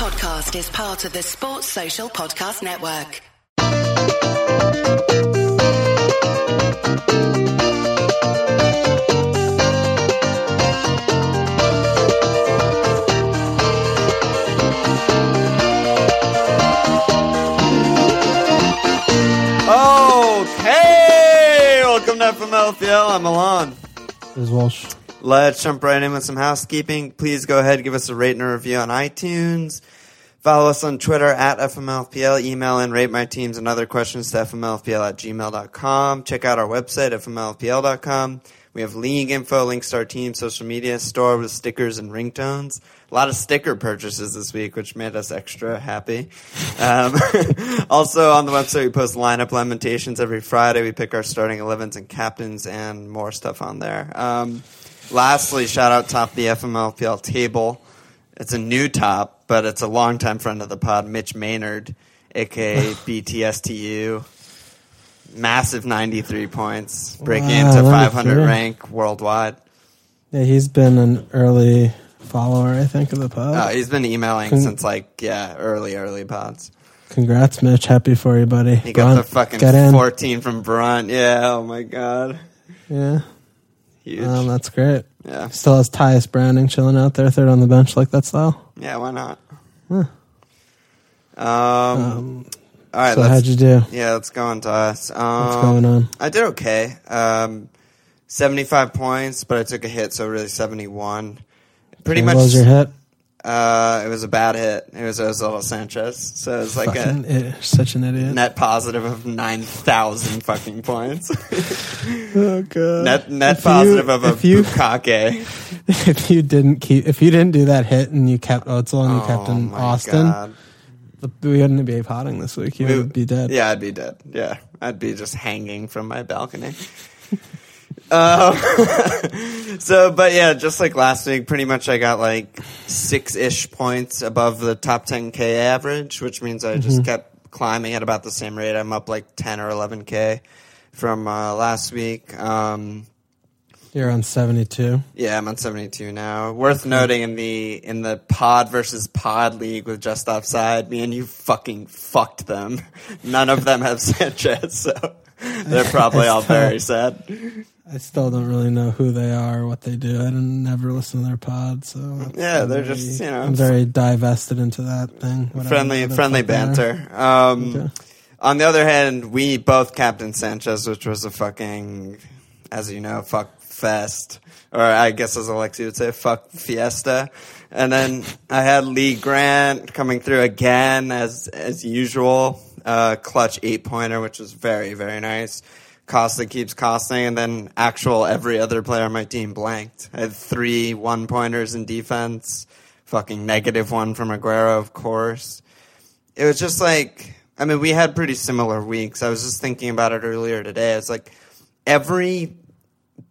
podcast is part of the Sports Social Podcast Network. Okay, welcome to FMLFPL. I'm Milan. This Is Walsh. Let's jump right in with some housekeeping. Please go ahead, give us a rate and a review on iTunes. Follow us on Twitter at FMLFPL. Email and rate my teams and other questions to FMLFPL at gmail.com. Check out our website, FMLFPL.com. We have league info, links to our team, social media, store with stickers and ringtones. A lot of sticker purchases this week, which made us extra happy. Um, also on the website, we post lineup lamentations every Friday. We pick our starting 11s and captains and more stuff on there. Um, lastly, shout out top of the FMLFPL table. It's a new top, but it's a longtime friend of the pod, Mitch Maynard, aka BTSTU. Massive 93 points, breaking Wow, into 500 93. rank worldwide. Yeah, he's been an early follower, I think, of the pod. Uh, he's been emailing Con- since like yeah, early early pods. Congrats, Mitch. Happy for you, buddy. He got the fucking 14 from Brunt. Yeah, oh my god. Yeah, Huge. um, that's great. yeah. Still has Tyias Browning chilling out there, third on the bench, like that style. Yeah, why not? Huh. Um, Um, all right, so how'd you do? Yeah, let's go on to us. Um, What's going on? I did okay. Um, 75 points, but I took a hit, so really 71. Pretty much What was your hit? Uh it was a bad hit. It was Ozil Sanchez. So it was like Fucking a i- such an idiot. net positive of 9,000 fucking points. oh god. net net If you- positive of a if you bukake. if you didn't keep if you didn't do that hit and you kept Ozil and you kept Oh in my Austin, God. we wouldn't be potting this week. You We- would be dead. Yeah, I'd be dead. Yeah, I'd be just hanging from my balcony. Um, so, but yeah, just like last week, pretty much I got like six ish points above the top 10K average, which means I just kept climbing at about the same rate. I'm up like 10 or 11K from uh, last week. Um, You're on seventy two. yeah, I'm on 72 now. Worth noting in the in the pod versus pod league with just offside, me and you fucking fucked them. None of them have Sanchez, so they're probably all very sad. I still don't really know who they are, or what they do. I didn't never listen to their pod, so Yeah, they're very- just, you know, I'm very divested into that thing. Friendly friendly fuck they are. banter. Um, Okay. On the other hand, we both captain Sanchez, which was a fucking, as you know, fuck fest, or I guess as Alexi would say, fuck fiesta. And then I had Lee Grant coming through again as as usual, uh, clutch eight pointer, which was very very nice. Costa keeps costing, and then actual every other player on my team blanked. I had three one pointers in defense, fucking negative one from Aguero, of course it was just like I mean, we had pretty similar weeks. I was just thinking about it earlier today. It's like every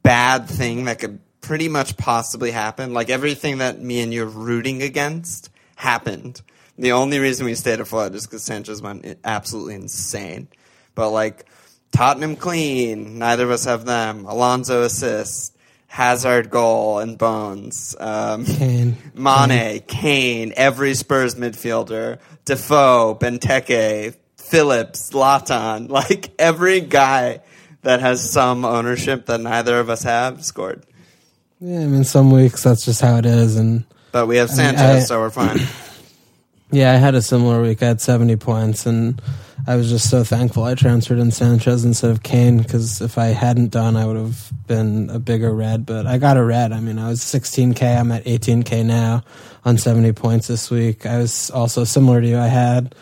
bad thing that could pretty much possibly happen, like everything that me and you're rooting against, happened. The only reason we stayed afloat is because Sanchez went absolutely insane. But like Tottenham clean, neither of us have them. Alonso assist, Hazard goal, and Bones. Um, Kane. Mane, Kane, every Spurs midfielder, Defoe, Benteke, Phillips, Zlatan, like every guy that has some ownership that neither of us have scored. Yeah, I mean, some weeks that's just how it is, and But we have mean, Sanchez, I- so we're fine. yeah, I had a similar week. I had seventy points, and I was just so thankful I transferred in Sanchez instead of Kane because if I hadn't done, I would have been a bigger red. But I got a red. I mean, I was sixteen k. I'm at eighteen k now on seventy points this week. I was also similar to you. I had.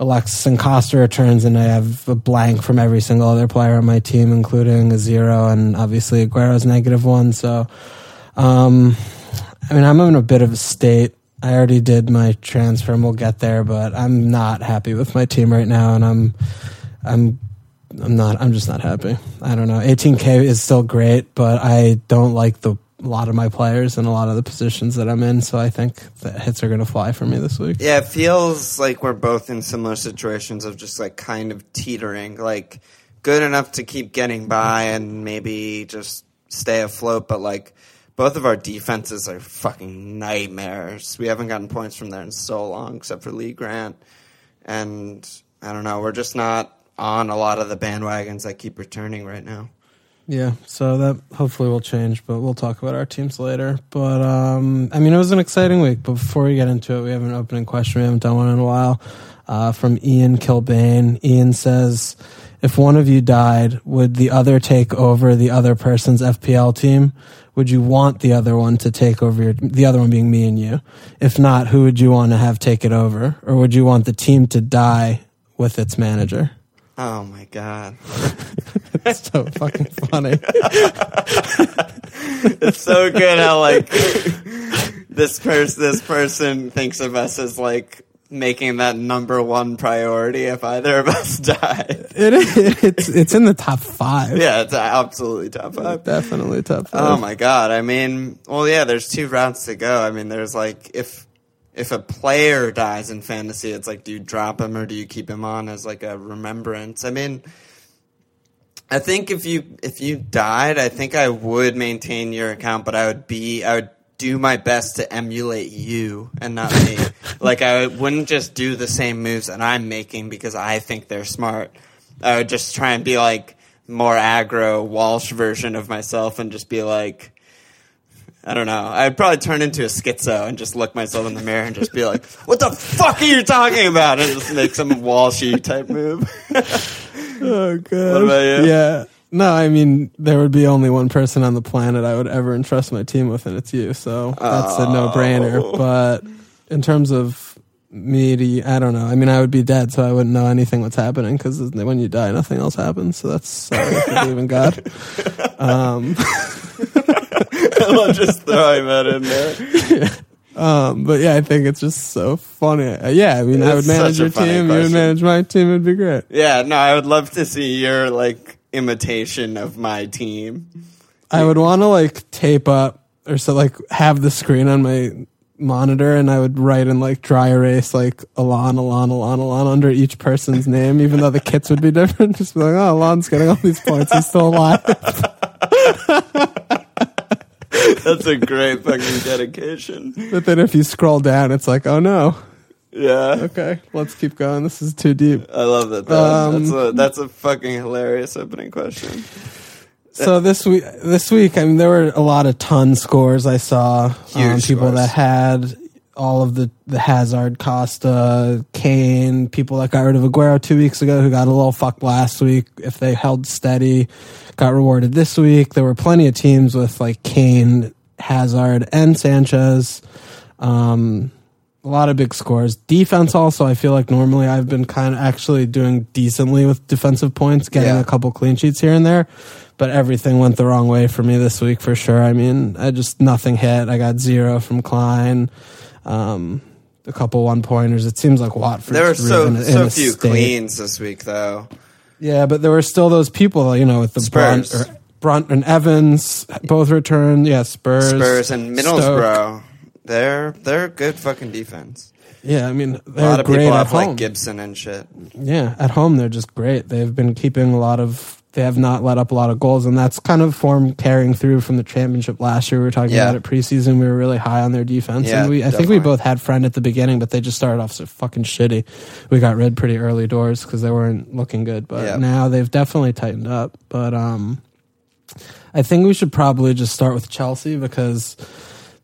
Alexis and Costa returns, and I have a blank from every single other player on my team, including a zero, and obviously Aguero's negative one. So, um, I mean, I'm in a bit of a state. I already did my transfer, and we'll get there, but I'm not happy with my team right now, and I'm, I'm, I'm not. I'm just not happy. I don't know. 18k is still great, but I don't like the a lot of my players and a lot of the positions that I'm in. So I think the hits are going to fly for me this week. Yeah, it feels like we're both in similar situations of just like kind of teetering, like good enough to keep getting by and maybe just stay afloat, but like both of our defenses are fucking nightmares. We haven't gotten points from there in so long, except for Lee Grant. And I don't know, we're just not on a lot of the bandwagons that keep returning right now. Yeah, so that hopefully will change, but we'll talk about our teams later. But um, I mean, it was an exciting week. But before we get into it, we have an opening question. We haven't done one in a while. Uh, from Ian Kilbane. Ian says, "If one of you died, would the other take over the other person's FPL team? Would you want the other one to take over your, the other one being me and you? If not, who would you want to have take it over, or would you want the team to die with its manager?" Oh my god. It's so fucking funny. it's so good how like this person this person thinks of us as like making that number one priority if either of us die. It is. It's it's in the top five. Yeah, it's absolutely top five. Definitely top five. Oh my god! I mean, well, yeah. There's two rounds to go. I mean, there's like if if a player dies in fantasy, it's like do you drop him or do you keep him on as like a remembrance? I mean, I think if you if you died, I think I would maintain your account, but I would be I would do my best to emulate you and not me. like I wouldn't just do the same moves that I'm making because I think they're smart. I would just try and be like more aggro Walsh version of myself and just be like I don't know. I'd probably turn into a schizo and just look myself in the mirror and just be like, "What the fuck are you talking about?" and just make some Walshy type move. Oh god. What about you? Yeah. No, I mean there would be only one person on the planet I would ever entrust my team with, and it's you. So that's a no-brainer. Oh. But in terms of me, to, I don't know. I mean, I would be dead, so I wouldn't know anything what's happening because when you die, nothing else happens. So that's sorry if you believe in God. Um, I'll just throwing that in there. um, but yeah, I think it's just so funny. Uh, yeah, I mean, I would manage your team, you would manage my team. It'd be great. Yeah, no, I would love to see your like imitation of my team. I would want to like tape up or so like have the screen on my monitor and I would write in like dry erase like Alon, Alon, Alon, Alon under each person's name, even though the kits would be different. Just be like, oh, Alon's getting all these points. He's still alive. That's a great fucking dedication. but then if you scroll down, it's like, oh no. Yeah, Okay, let's keep going. This is too deep. I love that. Though. Um, that's a that's a fucking hilarious opening question. So this week, this week, I mean, there were a lot of ton scores I saw. Huge um, people scores. that had all of the the Hazard, Costa, Kane, people that got rid of Aguero two weeks ago who got a little fucked last week. If they held steady, got rewarded this week. There were plenty of teams with like Kane, Hazard, and Sanchez. Um, a lot of big scores. Defense also, I feel like normally I've been kind of actually doing decently with defensive points, getting Yeah. a couple clean sheets here and there. But everything went the wrong way for me this week for sure. I mean, I just nothing hit. I got zero from Klein, um, a couple one pointers. It seems like Watford. There were so in a, in so few state. cleans this week, though. Yeah, but there were still those people, you know, with the Brunt, or Brunt and Evans both returned. Yeah, Spurs, Spurs and Stoke. They're they're a good fucking defense. Yeah, I mean, A they're lot of great people at have like home. Gibson and shit. Yeah, at home they're just great. They've been keeping a lot of. They have not let up a lot of goals, and that's kind of form carrying through from the championship last year. We were talking Yeah. about it preseason. We were really high on their defense, Yeah, and we I think we definitely. both had friend at the beginning, but they just started off so fucking shitty. We got rid pretty early doors because they weren't looking good, but Yeah. now they've definitely tightened up. But um, I think we should probably just start with Chelsea because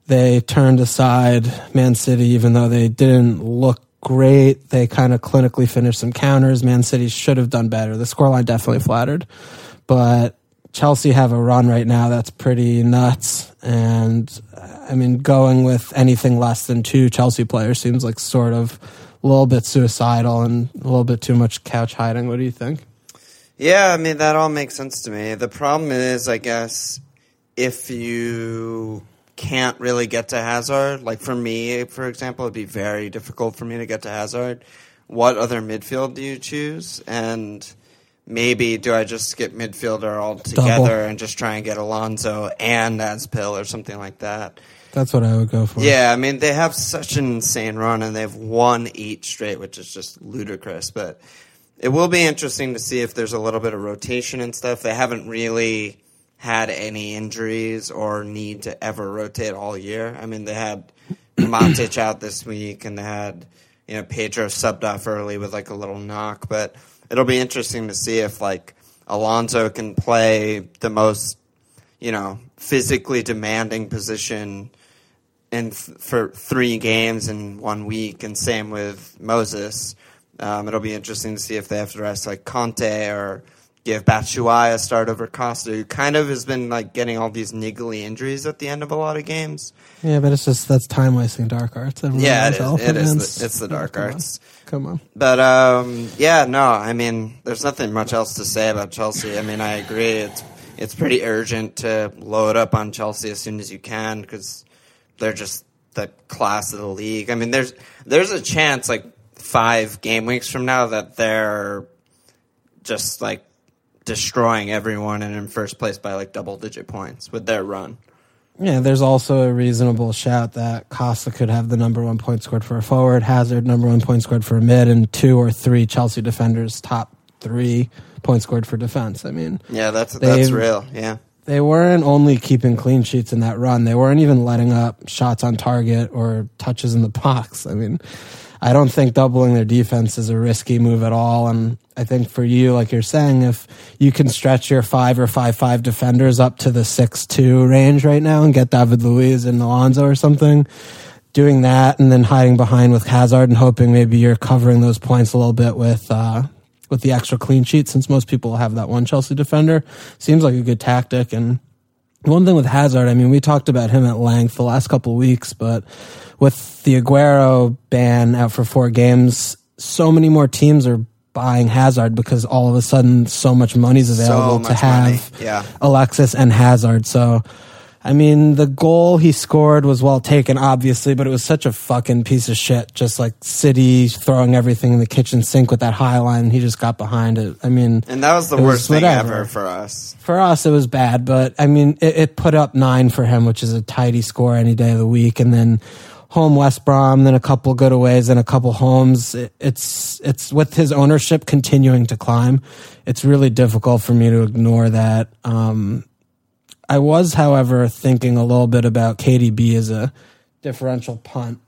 they turned aside Man City, even though they didn't look great. They kind of clinically finished some counters. Man City should have done better. The scoreline definitely flattered, but Chelsea have a run right now that's pretty nuts. And I mean, going with anything less than two Chelsea players seems like sort of a little bit suicidal and a little bit too much couch hiding. What do you think? Yeah, I mean that all makes sense to me. The problem is, I guess, if you can't really get to Hazard, like for me, for example, it'd be very difficult for me to get to Hazard. What other midfield do you choose? And maybe do I just skip midfielder altogether and just try and get Alonso and Azpil or something like that? That's what I would go for. Yeah, I mean they have such an insane run and they've won eight straight, which is just ludicrous. But it will be interesting to see if there's a little bit of rotation and stuff. They haven't really had any injuries or need to ever rotate all year. I mean, they had Matic out this week, and they had you know Pedro subbed off early with like a little knock, but it'll be interesting to see if like Alonso can play the most you know physically demanding position in th- for three games in one week, and same with Moses. Um, it'll be interesting to see if they have to rest like Kante or give Batshuayi a start over Costa, who kind of has been like getting all these niggly injuries at the end of a lot of games. Yeah, but it's just that's time wasting dark arts. Everyone Yeah, it is. It is the- it's the dark Come on. arts. Come on. But um, yeah, no, I mean, there's nothing much else to say about Chelsea. I mean, I agree. It's it's pretty urgent to load up on Chelsea as soon as you can because they're just the class of the league. I mean, there's there's a chance like five game weeks from now that they're just like destroying everyone and in first place by like double digit points with their run. Yeah, there's also a reasonable shout that Costa could have the number one point scored for a forward, Hazard number one point scored for a mid, and two or three Chelsea defenders top three points scored for defense. I mean, Yeah, that's that's real. Yeah. they weren't only keeping clean sheets in that run; they weren't even letting up shots on target or touches in the box. I mean, I don't think doubling their defense is a risky move at all. And I think for you, like you're saying, if you can stretch your five or five five defenders up to the six two range right now and get David Luiz and Alonso or something, doing that and then hiding behind with Hazard and hoping maybe you're covering those points a little bit with uh, with the extra clean sheet since most people have that one Chelsea defender seems like a good tactic and one thing with Hazard, I mean, we talked about him at length the last couple of weeks, but with the Aguero ban out for four games, so many more teams are buying Hazard because all of a sudden so much money's available to much have money, yeah. Alexis and Hazard. So, I mean, the goal he scored was well taken, obviously, but it was such a fucking piece of shit. Just like City throwing everything in the kitchen sink with that high line, he just got behind it. I mean, And that was the It was worst thing ever for us. for us, it was bad, but I mean, it, it put up nine for him, which is a tidy score any day of the week. And then home West Brom, then a couple gotaways, and a couple homes. It, it's it's with his ownership continuing to climb. It's really difficult for me to ignore that. Um, I was, however, thinking a little bit about KDB as a differential punt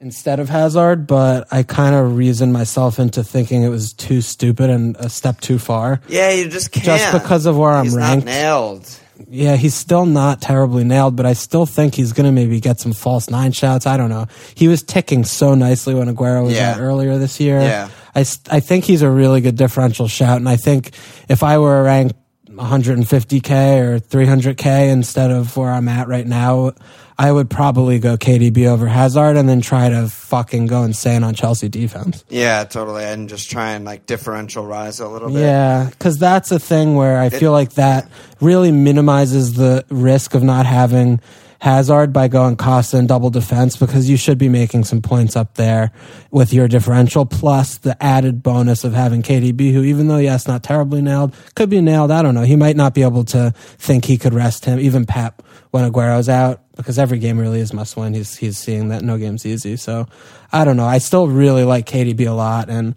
instead of Hazard, but I kind of reasoned myself into thinking it was too stupid and a step too far. Yeah, you just can't. Just because of where I'm ranked. Not nailed. Yeah, he's still not terribly nailed, but I still think he's going to maybe get some false nine shots. I don't know. He was ticking so nicely when Aguero was Yeah. out earlier this year. Yeah. I, I think he's a really good differential shout, and I think if I were ranked 150k or 300k instead of where I'm at right now, I would probably go KDB over Hazard and then try to fucking go insane on Chelsea defense. Yeah, totally. And just try and like differential rise a little bit. Yeah, because that's a thing where I feel like that really minimizes the risk of not having Hazard by going Costa and double defense because you should be making some points up there with your differential, plus the added bonus of having KDB, who even though yes, not terribly nailed, could be nailed. I don't know. He might not be able to think he could rest him, even Pep when Aguero's out, because every game really is must win. He's he's seeing that no game's easy. So I don't know. I still really like KDB a lot and.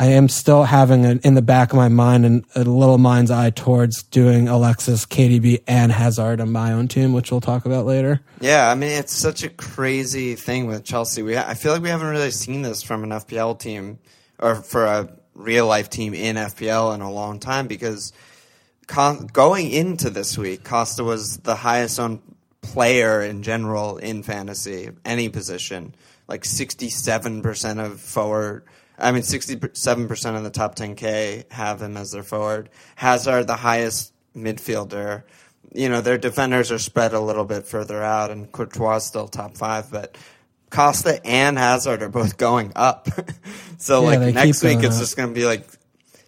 I am still having a, in the back of my mind and a little mind's eye towards doing Alexis, KDB, and Hazard on my own team, which we'll talk about later. Yeah, I mean it's such a crazy thing with Chelsea. We I feel like we haven't really seen this from an FPL team or for a real life team in FPL in a long time because going into this week, Costa was the highest owned player in general in fantasy, any position. Like sixty-seven percent of forward. I mean, sixty-seven percent of the top ten K have him as their forward. Hazard, the highest midfielder. You know, their defenders are spread a little bit further out, and Courtois is still top five, but. Costa and Hazard are both going up. so Yeah, like next week it's up. just going to be like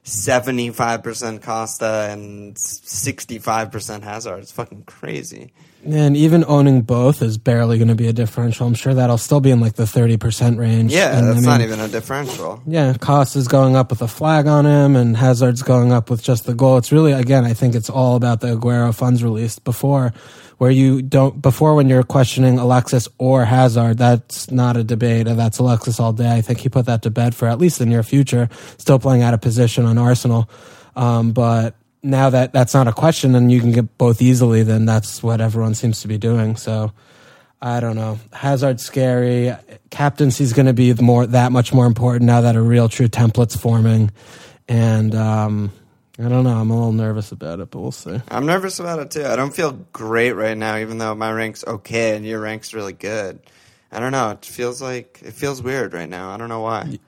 75% Costa and 65% Hazard. It's fucking crazy. And even owning both is barely going to be a differential. I'm sure that'll still be in like the 30% range. Yeah, And, I that's not even a differential. Yeah, Cost is going up with a flag on him, and Hazard's going up with just the goal. It's really, again, I think it's all about the Aguero funds released before, where you don't, before when you're questioning Alexis or Hazard, that's not a debate. and That's Alexis all day. I think he put that to bed for at least the near future, still playing out of position on Arsenal. Um, but now that that's not a question and you can get both easily, then that's what everyone seems to be doing. So I don't know. Hazard's scary. Captaincy's going to be more that much more important now that a real true template's forming. And um, I don't know. I'm a little nervous about it, but we'll see. I'm nervous about it too. I don't feel great right now, even though my rank's okay and your rank's really good. I don't know. It feels like it feels weird right now. I don't know why.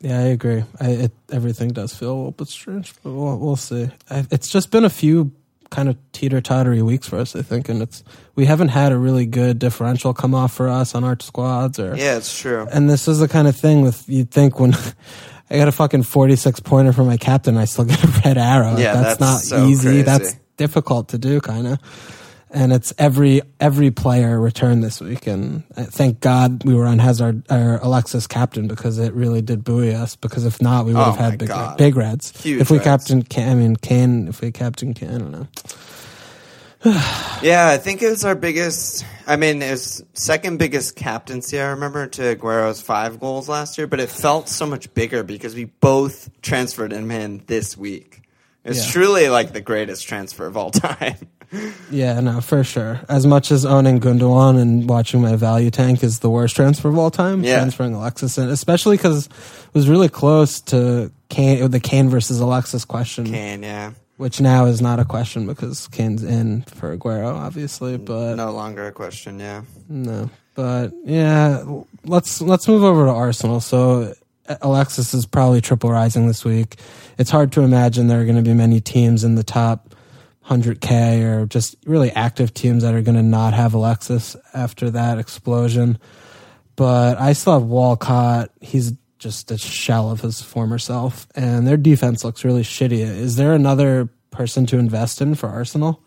Yeah, I agree. I, it, everything does feel a little bit strange, but we'll, we'll see. I, it's just been a few kind of teeter tottery weeks for us, I think, and it's we haven't had a really good differential come off for us on our squads. Or Yeah, it's true. and this is the kind of thing with you'd think when I got a fucking forty six pointer for my captain, I still get a red arrow. Yeah, that's, that's not so easy. crazy. That's difficult to do, kind of. And it's every every player returned this week, and uh, thank God we were on Hazard or Alexis captain because it really did buoy us. Because if not, we would Oh have my had big God. big reds. Huge if we reds. captain, I mean Kane. If we captain Kane, I don't know. Yeah, I think it was our biggest. I mean, it was second biggest captaincy. I remember to Aguero's five goals last year, but it felt so much bigger because we both transferred him in this week. It's Yeah. truly like the greatest transfer of all time. Yeah, no, for sure. As much as owning Gundogan and watching my value tank is the worst transfer of all time, Yeah. transferring Alexis in, especially because it was really close to Kane, uh, the Kane versus Alexis question, Kane, yeah, which now is not a question because Kane's in for Aguero, obviously. But no, no longer a question. Yeah, no, but yeah, let's let's move over to Arsenal. So uh, Alexis is probably triple rising this week. It's hard to imagine there are going to be many teams in the top 100k or just really active teams that are going to not have Alexis after that explosion. But I still have Walcott. He's just a shell of his former self, and their defense looks really shitty. Is there another person to invest in for Arsenal?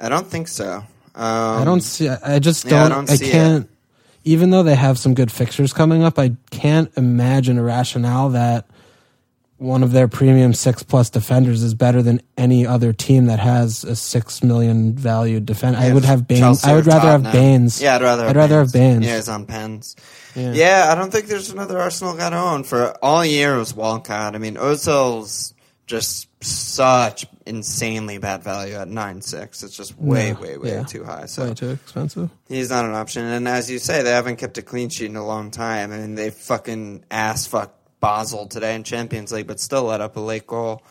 I don't think so. Um, I don't see. I just yeah, I don't. don't I, can't. Even though they have some good fixtures coming up, I can't imagine a rationale that one of their premium six plus defenders is better than any other team that has a six million valued defender. I would have Baines. Chelsea I would rather have Tottenham. Baines. Yeah, I'd rather. Have I'd rather have Baines. Yeah, he's on pens. Yeah. Yeah. I don't think there's another Arsenal guy to own for all year. It was Walcott. I mean, Ozil's just such insanely bad value at nine six. It's just way, No, way, way yeah. too high. So Way too expensive. he's not an option. And as you say, they haven't kept a clean sheet in a long time. I mean, they fucking ass fucked Basel today in Champions League, but still let up a late goal.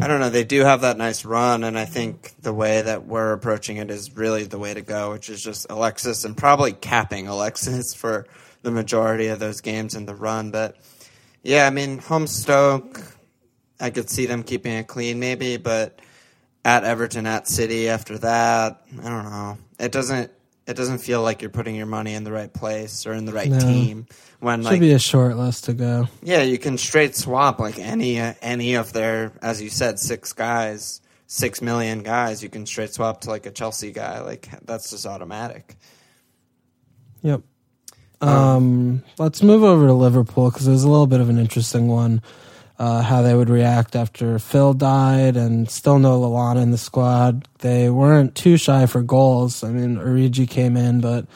I don't know. They do have that nice run, and I think the way that we're approaching it is really the way to go, which is just Alexis and probably capping Alexis for the majority of those games in the run. But yeah, I mean, home Stoke, I could see them keeping it clean maybe, but at Everton, at City after that, I don't know. It doesn't. It doesn't feel like you're putting your money in the right place or in the right No. team. When Should like be a short list to go. yeah, you can straight swap like any uh, any of their, as you said, six guys, six million guys. You can straight swap to like a Chelsea guy. Like that's just automatic. Yep. Um, let's move over to Liverpool because it was a little bit of an interesting one. Uh, how they would react after Phil died and still no Lallana in the squad. They weren't too shy for goals. I mean, Origi came in, but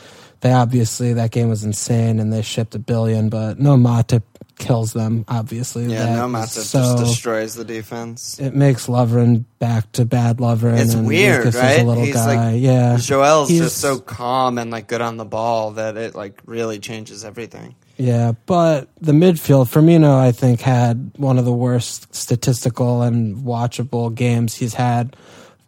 they obviously that game was insane and they shipped a billion. But no Matip kills them. Obviously, Yeah, That no is Matip so, just destroys the defense. It makes Lovren back to bad Lovren. It's and weird, Lucas is right? A little He's guy. like yeah, Joel's He's- just so calm and like good on the ball that it like really changes everything. Yeah, but the midfield, Firmino, I think, had one of the worst statistical and watchable games he's had.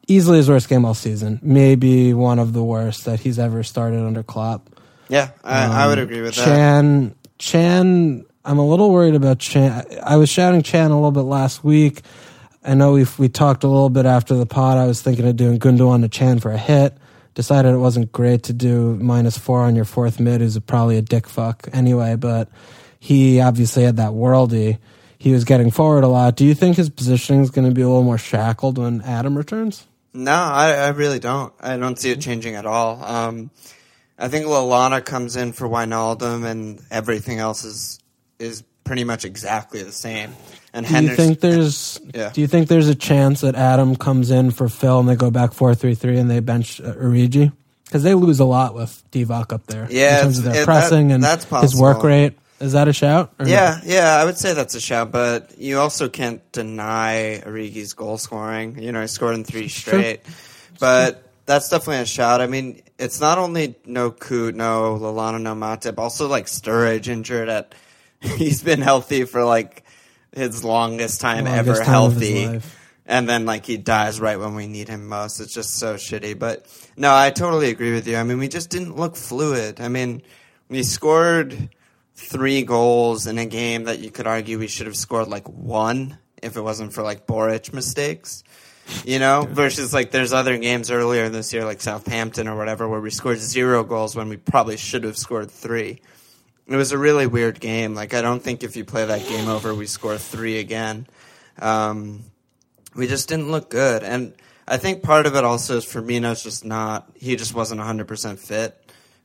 Easily his worst game all season. Maybe one of the worst that he's ever started under Klopp. Yeah, I, I would um, agree with that. Chan, Chan, I'm a little worried about Chan. I was shouting Chan a little bit last week. I know we we talked a little bit after the pod. I was thinking of doing Gundogan to Chan for a hit. Decided it wasn't great to do minus four on your fourth mid, who's probably a dick fuck anyway. But he obviously had that worldy. He was getting forward a lot. Do you think his positioning is going to be a little more shackled when Adam returns? No, I, I really don't. I don't see it changing at all. Um, I think Lallana comes in for Wijnaldum, and everything else is is pretty much exactly the same. And Do you think there's Yeah. Do you think there's a chance that Adam comes in for Phil and they go back four three three and they bench uh, Origi? Because they lose a lot with Divock up there. Yeah, in terms of their it- pressing that- and that's his work rate. Is that a shout? or no? Yeah, yeah, I would say that's a shout, but you also can't deny Origi's goal scoring. You know, he scored in three straight. But that's definitely a shout. I mean, it's not only no Coot, no Lallana, no Matip, also like Sturridge injured at he's been healthy for like his longest time Longest ever time healthy. And then like he dies right when we need him most. It's just so shitty. But no, I totally agree with you. I mean, we just didn't look fluid. I mean, we scored three goals in a game that you could argue we should have scored like one if it wasn't for like Boruc mistakes. You know, versus like there's other games earlier this year, like Southampton or whatever, where we scored zero goals when we probably should have scored three. It was a really weird game. Like I don't think if you play that game over, we score three again. Um, we just didn't look good, and I think part of it also is Firmino's just not. He just wasn't 100 percent fit.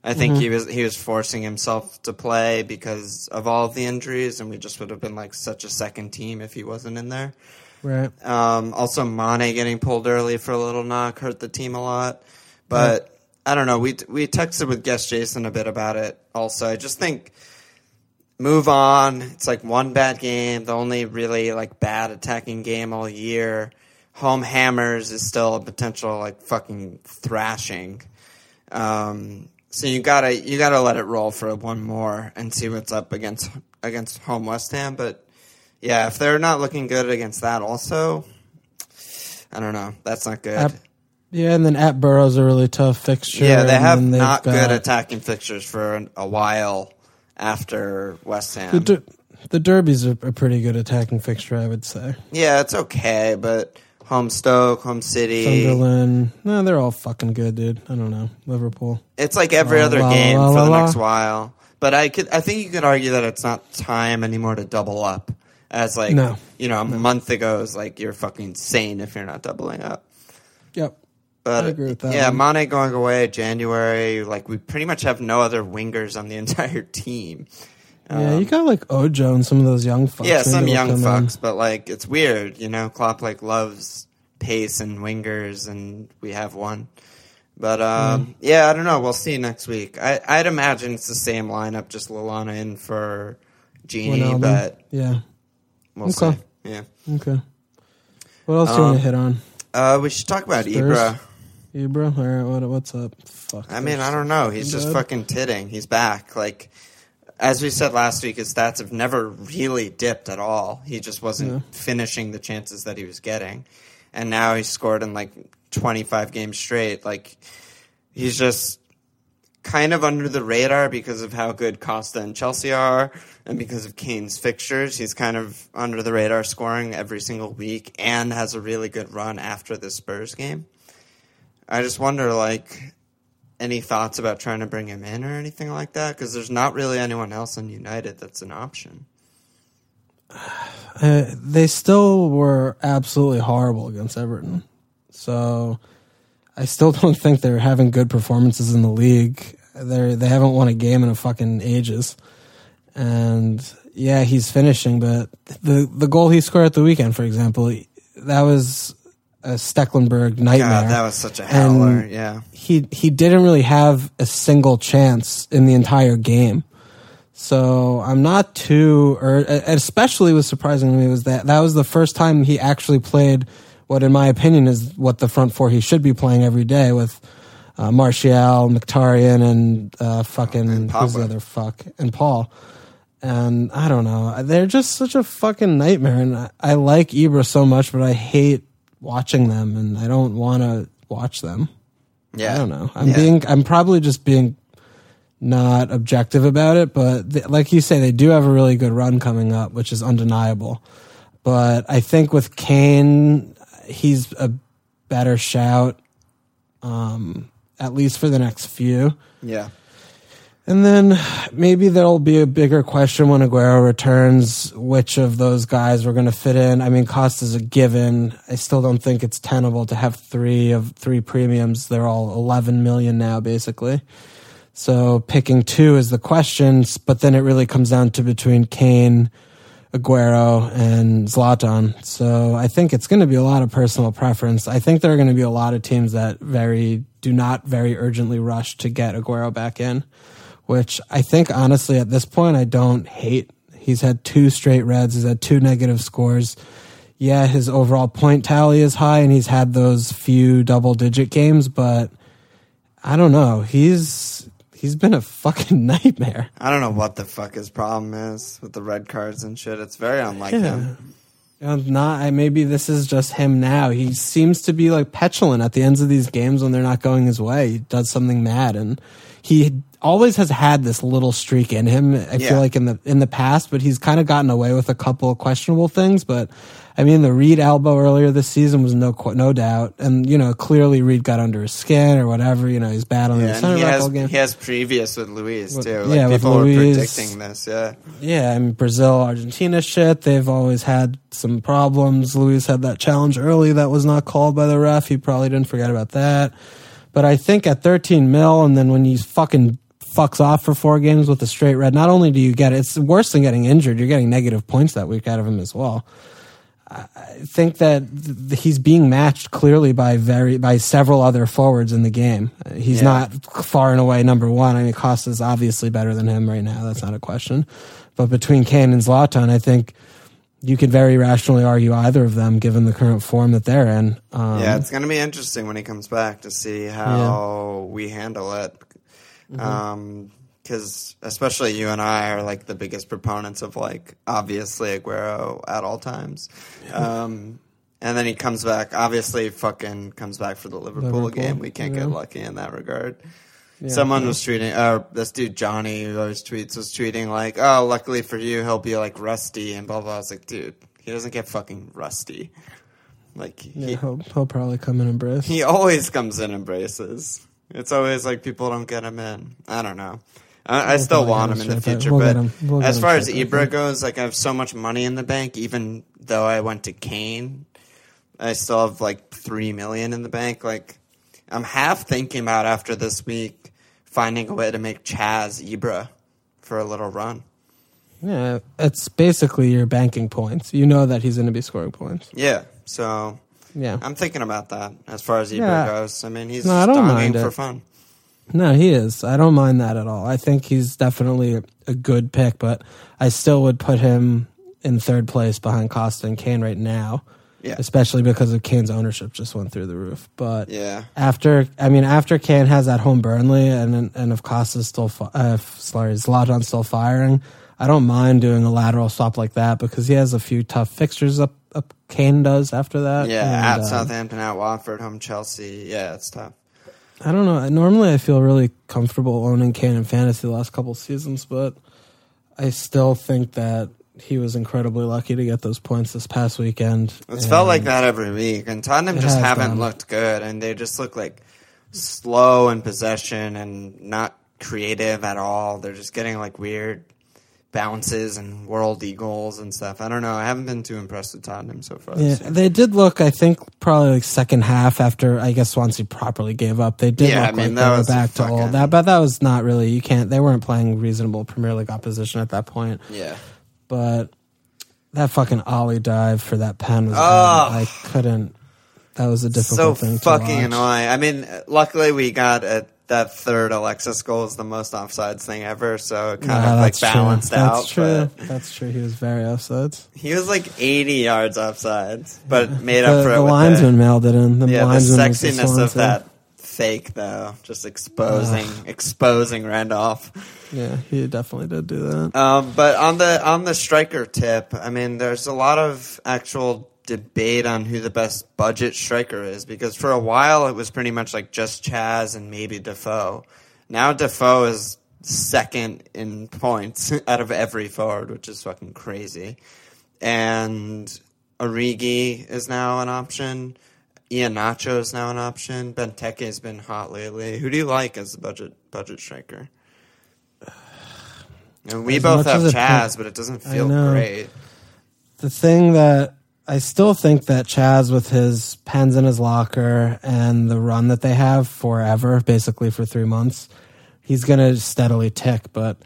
I think he was he was forcing himself to play because of all of the injuries, and we just would have been like such a second team if he wasn't in there. Right. Um, also, Mane getting pulled early for a little knock hurt the team a lot. But I don't know. We we texted with guest Jason a bit about it. Also, I just think move on. It's like one bad game, the only really like bad attacking game all year. Home hammers is still a potential like fucking thrashing. Um, so you gotta you gotta let it roll for one more and see what's up against against home West Ham. But yeah, if they're not looking good against that, also, I don't know. That's not good. Yeah, and then at Boro's a really tough fixture. yeah, they have not good attacking fixtures for a while after West Ham. The, der- the Derby's a, a pretty good attacking fixture, I would say. yeah, it's okay, but home Stoke, home City. Sunderland, no, they're all fucking good, dude. I don't know. Liverpool. It's like every La, other la, game la, for the next while. But I could, I think you could argue that it's not time anymore to double up. As like, No. you know, a month ago, was like you're fucking insane if you're not doubling up. Yep. But I agree with that yeah, one. Mane going away January. Like we pretty much have no other wingers on the entire team. yeah, you got like Ojo and some of those young fucks. Um, Yeah, some young come in. fucks, but like it's weird, you know. Klopp like loves pace and wingers, and we have one. But um, Mm. yeah, I don't know. We'll see next week. I, I'd imagine it's the same lineup, just Lallana in for Gini, but yeah. we'll Okay. see. Yeah. Okay. What else do you want Um, to hit on? Uh, we should talk about Spurs? Ibra. All right, what, what's up? Fuck. I mean, I don't know. He's just Bad. fucking titting. He's back. Like, as we said last week, his stats have never really dipped at all. He just wasn't Yeah. finishing the chances that he was getting. And now he's scored in like 25 games straight. Like, he's just kind of under the radar because of how good Costa and Chelsea are and because of Kane's fixtures. He's kind of under the radar scoring every single week and has a really good run after the Spurs game. I just wonder, like, any thoughts about trying to bring him in or anything like that? Because there's not really anyone else in United that's an option. Uh, they still were absolutely horrible against Everton. So I still don't think they're having good performances in the league. They they haven't won a game in a fucking ages. And yeah, he's finishing, but the the goal he scored at the weekend, for example, that was a Stekelenburg nightmare. God, that was such a howler. And- yeah. he he didn't really have a single chance in the entire game. So I'm not too, or especially was surprising to me was that that was the first time he actually played what, in my opinion, is what the front four he should be playing every day with uh, Martial, Mkhitaryan, and uh, fucking And who's the other fuck and Paul. And I don't know, they're just such a fucking nightmare. And I, I like Ibra so much, but I hate watching them, and I don't want to watch them. Yeah. I don't know. I'm Yeah. being. I'm probably just being not objective about it, but th- like you say, they do have a really good run coming up, which is undeniable. But I think with Kane, he's a better shout, um, at least for the next few. Yeah. And then maybe there'll be a bigger question when Aguero returns, which of those guys we're going to fit in. I mean, cost is a given. I still don't think it's tenable to have three of three premiums. They're all 11 million now, basically. So picking two is the question, but then it really comes down to between Kane, Aguero, and Zlatan. So I think it's going to be a lot of personal preference. I think there are going to be a lot of teams that very do not very urgently rush to get Aguero back in, which I think honestly at this point I don't hate. He's had two straight reds. He's had two negative scores. Yeah, his overall point tally is high, and he's had those few double digit games, but I don't know. He's he's been a fucking nightmare. I don't know what the fuck his problem is with the red cards and shit. It's very unlike Yeah. him. And not I- maybe this is just him now. He seems to be like petulant at the ends of these games when they're not going his way. He does something mad, and he always has had this little streak in him. I Yeah. feel like in the in the past, but he's kind of gotten away with a couple of questionable things. But I mean, the Reid elbow earlier this season was no no doubt, and you know clearly Reid got under his skin or whatever. You know he's battling the center he has, game. he has previous with Luiz too. Like yeah, with people were Luiz. predicting this. Yeah, Yeah, I mean Brazil, Argentina shit. They've always had some problems. Luiz had that challenge early that was not called by the ref. He probably didn't forget about that. But I think at 13 mil, and then when he fucking fucks off for four games with a straight red, not only do you get it's worse than getting injured, you're getting negative points that week out of him as well. I think that th- he's being matched clearly by very by several other forwards in the game. He's Yeah. not far and away number one. I mean, Costa's obviously better than him right now. That's not a question. But between Kane and Zlatan, I think you could very rationally argue either of them, given the current form that they're in. Um, yeah. It's gonna be interesting when he comes back to see how we handle it. Mm-hmm. because especially you and I are like the biggest proponents of like obviously Aguero at all times. Um, and then he comes back. Obviously, fucking comes back for the Liverpool, Liverpool, game. We can't yeah. get lucky in that regard. Yeah. Someone was tweeting, uh, this dude Johnny, who always tweets, was tweeting like, "Oh, luckily for you, he'll be like rusty and blah blah." I was like, dude, he doesn't get fucking rusty. Like Yeah, he, he'll, he'll probably come in and brace. he always comes in and braces. It's always like people don't get him in. I don't know. I, I We'll still want him in the future, We'll but him- we'll as far as Ibra yeah. goes, like I have so much money in the bank. Even though I went to Kane, I still have like three million in the bank. Like I'm half thinking about after this week finding a way to make Chaz Ibra for a little run. Yeah, it's basically your banking points. You know that he's going to be scoring points. Yeah, so Yeah. I'm thinking about that as far as Ibra Yeah. goes. I mean, he's No, I don't mind for it. fun. No, he is. I don't mind that at all. I think he's definitely a, a good pick, but I still would put him in third place behind Costa and Kane right now, Yeah, especially because of Kane's ownership just went through the roof. But yeah. after, I mean, after Kane has that home Burnley, and and if Costa's still, fi- uh, if, sorry, Zlatan's still firing, I don't mind doing a lateral swap like that because he has a few tough fixtures up. up Kane does after that. Yeah, and, at um, Southampton, at Watford, home Chelsea. Yeah, it's tough. I don't know. Normally, I feel really comfortable owning Kane in fantasy the last couple seasons, but I still think that he was incredibly lucky to get those points this past weekend. It's felt like that every week, and Tottenham just haven't done. looked good, and they just look like slow in possession and not creative at all. They're just getting like weird bounces and world eagles and stuff. I don't know. I haven't been too impressed with Tottenham so far. Yeah, they did look. I think probably like second half after I guess Swansea properly gave up. They did Yeah, look I mean, like that they were back to fucking- old. That, but that was not really. You can't. They weren't playing reasonable Premier League opposition at that point. yeah. But that fucking Alli dive for that pen was. Oh. I couldn't. That was a So difficult thing to fucking watch. annoying. I mean, luckily we got a, that third Alexis goal is the most offsides thing ever, so it kind Nah, of like balanced true. out. That's true. That's true. He was very offsides. He was like 80 yards offsides, but made The, up for it the linesman mailed it in. The the, yeah, the the sexiness of that fake though, just exposing exposing Randolph. Yeah, he definitely did do that. Um, but on the on the striker tip, I mean, there's a lot of actual debate on who the best budget striker is because for a while it was pretty much like just Chaz and maybe Defoe. Now Defoe is second in points out of every forward, which is fucking crazy. And Origi is now an option. Iheanacho is now an option. Benteke has been hot lately. Who do you like as the budget budget striker? And we As both have as it- Chaz, but it doesn't feel great. The thing that I still think that Chaz, with his pens in his locker and the run that they have forever, basically for three months, he's going to steadily tick. But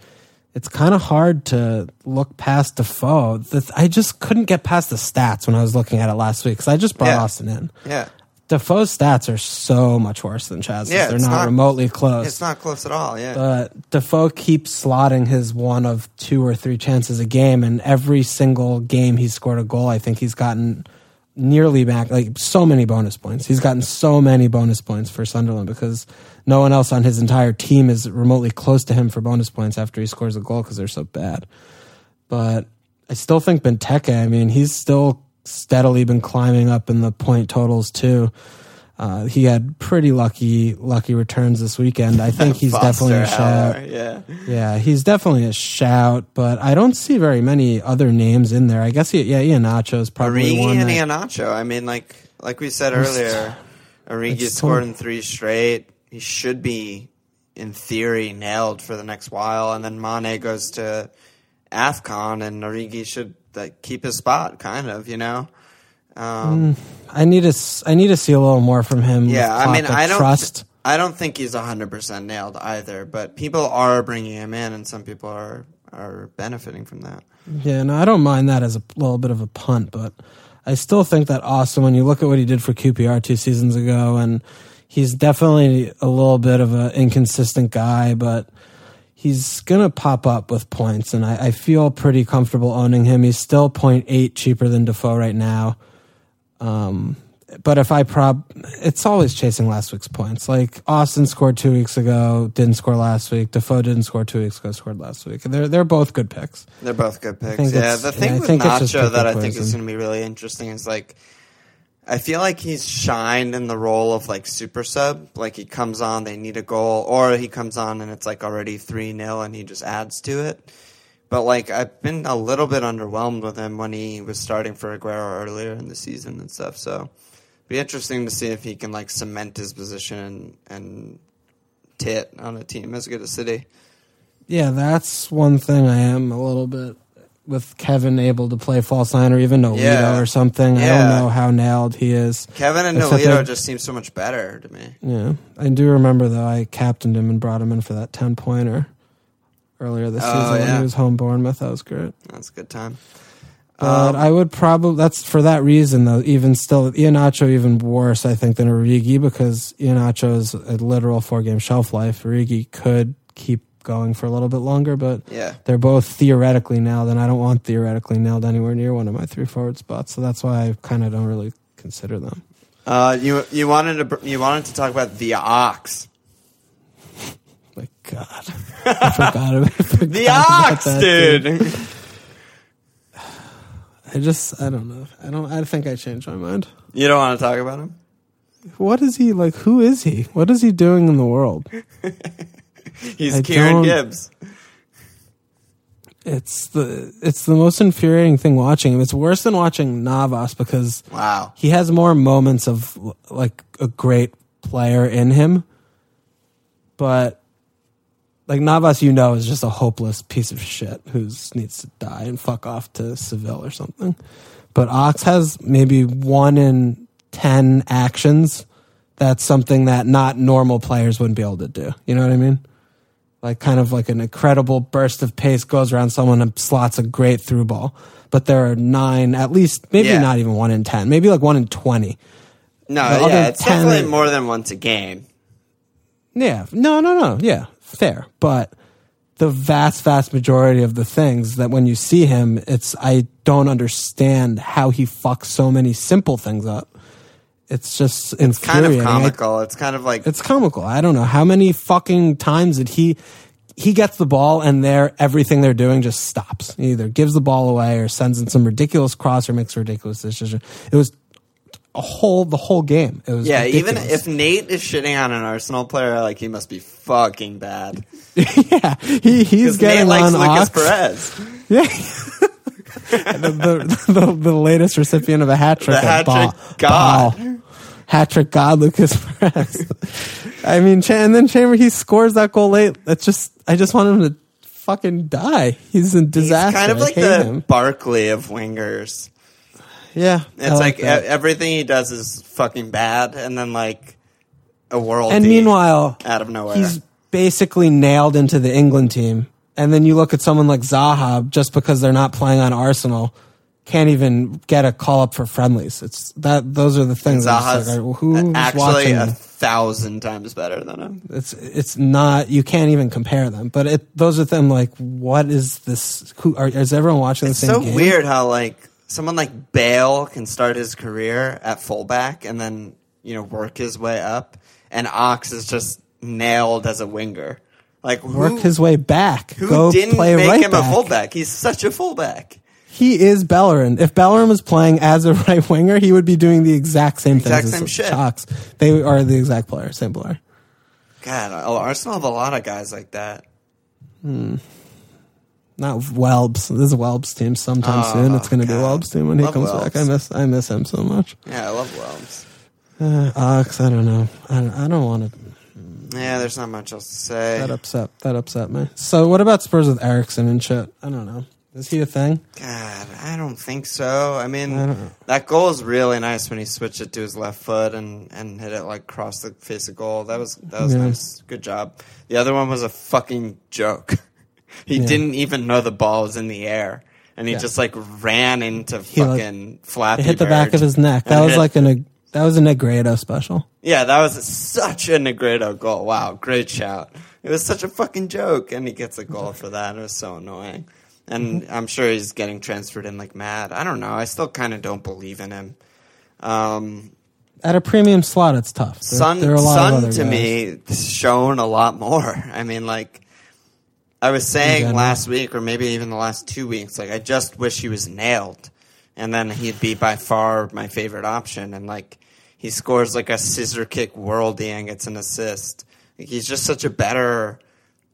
it's kind of hard to look past Defoe. I just couldn't get past the stats when I was looking at it last week because I just brought Yeah. Austin in. Yeah. Defoe's stats are so much worse than Chaz's. Yeah, They're not, not- remotely close. It's not close at all. Yeah. But Defoe keeps slotting his one of two or three chances a game, and every single game he's scored a goal, I think he's gotten nearly back, like so many bonus points. He's gotten so many bonus points for Sunderland because no one else on his entire team is remotely close to him for bonus points after he scores a goal because they're so bad. But I still think Benteke, I mean, he's still steadily been climbing up in the point totals too. Uh, he had pretty lucky lucky returns this weekend. I think he's definitely a shout. Howler, Yeah. Yeah, he's definitely a shout, but I don't see very many other names in there. I guess he, yeah, Iheanacho is probably Origi one. and Iheanacho. I mean, like like we said earlier, Origi scored in three straight. He should be, in theory, nailed for the next while. And then Mane goes to AFCON, and Origi should like, keep his spot, kind of, you know? Um, I need to I need to see a little more from him. yeah, I mean, I don't, trust. I don't think he's 100% nailed either, but people are bringing him in, and some people are, are benefiting from that. Yeah, no, I don't mind that as a little bit of a punt, but I still think that Austin, when you look at what he did for QPR two seasons ago, and he's definitely a little bit of an inconsistent guy, but he's gonna pop up with points, and I, I feel pretty comfortable owning him. He's still 0.8 cheaper than Defoe right now. Um, but if I prob, it's always chasing last week's points. Like Austin scored two weeks ago, didn't score last week. Defoe didn't score two weeks ago, scored last week. They're they're both good picks. They're both good picks. Yeah, the thing yeah, with think it's just Nacho that I think is going to be really interesting is like, I feel like he's shined in the role of like super sub. Like he comes on, they need a goal, or he comes on and it's like already three 0 and he just adds to it. But like I've been a little bit underwhelmed with him when he was starting for Aguero earlier in the season and stuff. So it'd be interesting to see if he can like cement his position and, and tit on a team as good as City. Yeah, that's one thing I am a little bit with Kevin able to play false nine or even Nolito Yeah. or something. I don't know how nailed he is. Kevin and Except Nolito just seem so much better to me. Yeah, I do remember though. I captained him and brought him in for that ten pointer earlier this Oh, season when yeah. he was home Bournemouth. That was great. That's a good time. But Um, I would probably that's for that reason though. Even still, Iheanacho even worse I think than Origi because Iheanacho is a literal four game shelf life. Origi could keep going for a little bit longer, but Yeah. they're both theoretically nailed, and I don't want theoretically nailed anywhere near one of my three forward spots. So that's why I kind of don't really consider them. Uh, you you wanted to br- you wanted to talk about the ox. Like God, I forgot, I forgot The about ox, that, dude. I just I don't know. I don't. I think I changed my mind. You don't want to talk about him? What is he like? Who is he? What is he doing in the world? He's I Kieran Gibbs. It's the it's the most infuriating thing watching him. It's worse than watching Navas because Wow. he has more moments of like a great player in him, but like Navas, you know, is just a hopeless piece of shit who needs to die and fuck off to Seville or something. But Ox has maybe one in ten actions. That's something that not normal players wouldn't be able to do. You know what I mean? Like kind of like an incredible burst of pace goes around someone and slots a great through ball. But there are nine, at least, maybe Yeah. not even one in ten, maybe like one in twenty. No, other yeah, it's 10 definitely more than once a game. Yeah. No, no, no. Yeah. Fair. But the vast, vast majority of the things that when you see him, it's, I don't understand how he fucks so many simple things up. It's just it's Kind of I- comical. it's kind of like it's comical. I don't know how many fucking times did he, he gets the ball and there, everything they're doing just stops. He either gives the ball away or sends in some ridiculous cross or makes a ridiculous decision. It was a whole, the whole game. It was yeah. Even if Nate is shitting on an Arsenal player, like he must be fucking bad. yeah, he, he's getting Nate likes on Lucas Perez. Yeah. the, the, the, the latest recipient of a hat trick. The hat-trick god. Hat trick god, Lucas Perez. I mean, and then Chamber, he scores that goal late. That's just, I just want him to fucking die. He's a He's disaster. kind of like the him. Barkley of wingers. Yeah. I It's like, that. e- everything he does is fucking bad, and then like a world. and meanwhile, out of nowhere, he's basically nailed into the England team. And then you look at someone like Zaha, just because they're not playing on Arsenal, can't even get a call up for friendlies. It's that those are the things. I'm Zaha's like, who's actually watching? a thousand times better than him. it's it's not you can't even compare them. But it those are them like what is this? Who are is everyone watching It's the same so game? weird how like someone like Bale can start his career at fullback and then you know work his way up, and Ox is just nailed as a winger. Like who, Work his way back. who Go didn't play make right him back. a fullback? He's such a fullback. He is Bellerin. If Bellerin was playing as a right winger, he would be doing the exact same Exact things same as shit. Shocks. They are the exact player, same player. God, Arsenal have a lot of guys like that. Hmm. Not Welbs. This is Welbs' team. Sometime Oh, soon, it's going to be. Welbs' team when he Love comes back. I miss, I miss him so much. Yeah, I love Wells. Uh, Ox, I don't know. I don't, I don't want to. Yeah, there's not much else to say. That upset. That upset me. So, what about Spurs with Eriksen and shit? I don't know. Is he a thing? God, I don't think so. I mean, I that goal is really nice when he switched it to his left foot and, and hit it like across the face of goal. That was that was Yeah. nice. Good job. The other one was a fucking joke. he Yeah. didn't even know the ball was in the air, and he Yeah. just like ran into He, like, fucking Flappy It hit the back of his neck. That was hit- like a that was a Negredo special. yeah, that was such a Negredo goal. Wow, great shout. It was such a fucking joke, and he gets a goal for that. It was so annoying. And Mm-hmm. I'm sure he's getting transferred in like mad. I don't know. I still kind of don't believe in him. Um, At a premium slot, it's tough. There, Son, there are a lot of Son to guys. me shown a lot more. I mean, like I was saying last week, or maybe even the last two weeks, like I just wish he was nailed, and then he'd be by far my favorite option. And like he scores like a scissor kick worldie and gets an assist. Like, he's just such a better,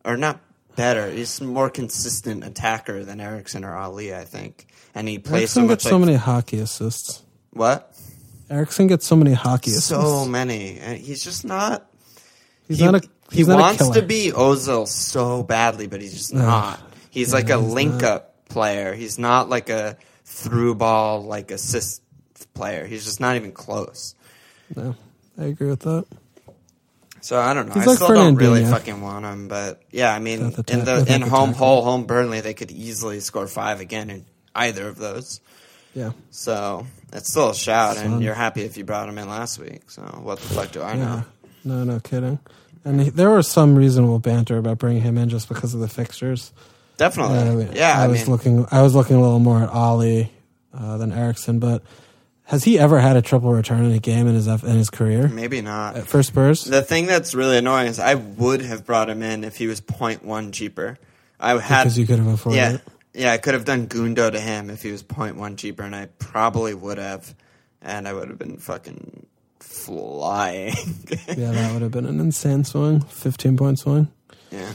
or not better. He's more consistent attacker than Eriksen or Alli, I think. And he plays so much. gets so many hockey assists. what? Eriksen gets so many hockey assists. So many, and he's just not. he's he, not a he he's wants to be Ozil so badly, but he's just not. He's like a link up player. He's not like a through ball like assist player. He's just not even close. No, I agree with that. So I don't know. He's I like still don't really Fernandinho. fucking want him, but yeah, I mean, Without the in the without in the home tackle. hole, home Burnley, they could easily score five again in either of those. Yeah. So it's still a shout, Son. and you're happy if you brought him in last week. So what the fuck do I know? No, no kidding. And he, there was some reasonable banter about bringing him in just because of the fixtures. Definitely, Uh, yeah. I, I, was mean, looking. I was looking a little more at Ollie uh, than Eriksen, but has he ever had a triple return in a game in his in his career maybe not. At- for Spurs? The thing that's really annoying is I would have brought him in if he was 0.1 cheaper. I had because you could have afforded yeah it. yeah I could have done Gundo to him if he was 0.1 cheaper, and I probably would have, and I would have been fucking flying. Yeah, that would have been an insane swing, fifteen point swing. yeah,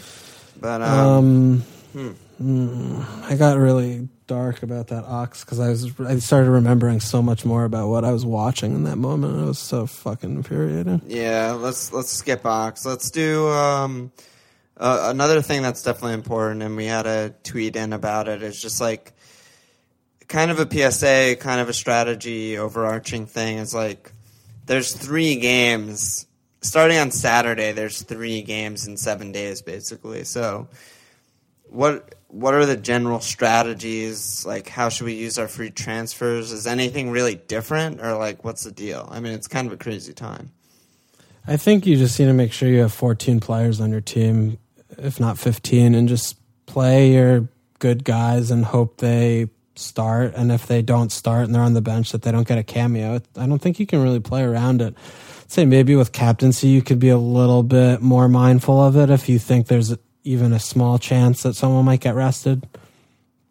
but um, Um, mm, I got really dark about that ox because I was I started remembering so much more about what I was watching in that moment. It was so fucking infuriating. yeah. Let's let's skip Ox. Let's do um. Uh, another thing that's definitely important, and we had a tweet in about it. it, is just like kind of a PSA, kind of a strategy, overarching thing. Is like there's three games starting on Saturday. There's three games in seven days, basically. So, what what are the general strategies? Like, how should we use our free transfers? Is anything really different, or like, what's the deal? I mean, it's kind of a crazy time. I think you just need to make sure you have 14 players on your team, if not 15, and just play your good guys and hope they start. And if they don't start and they're on the bench, that they don't get a cameo. I don't think you can really play around it. I'd say maybe with captaincy, you could be a little bit more mindful of it if you think there's even a small chance that someone might get rested.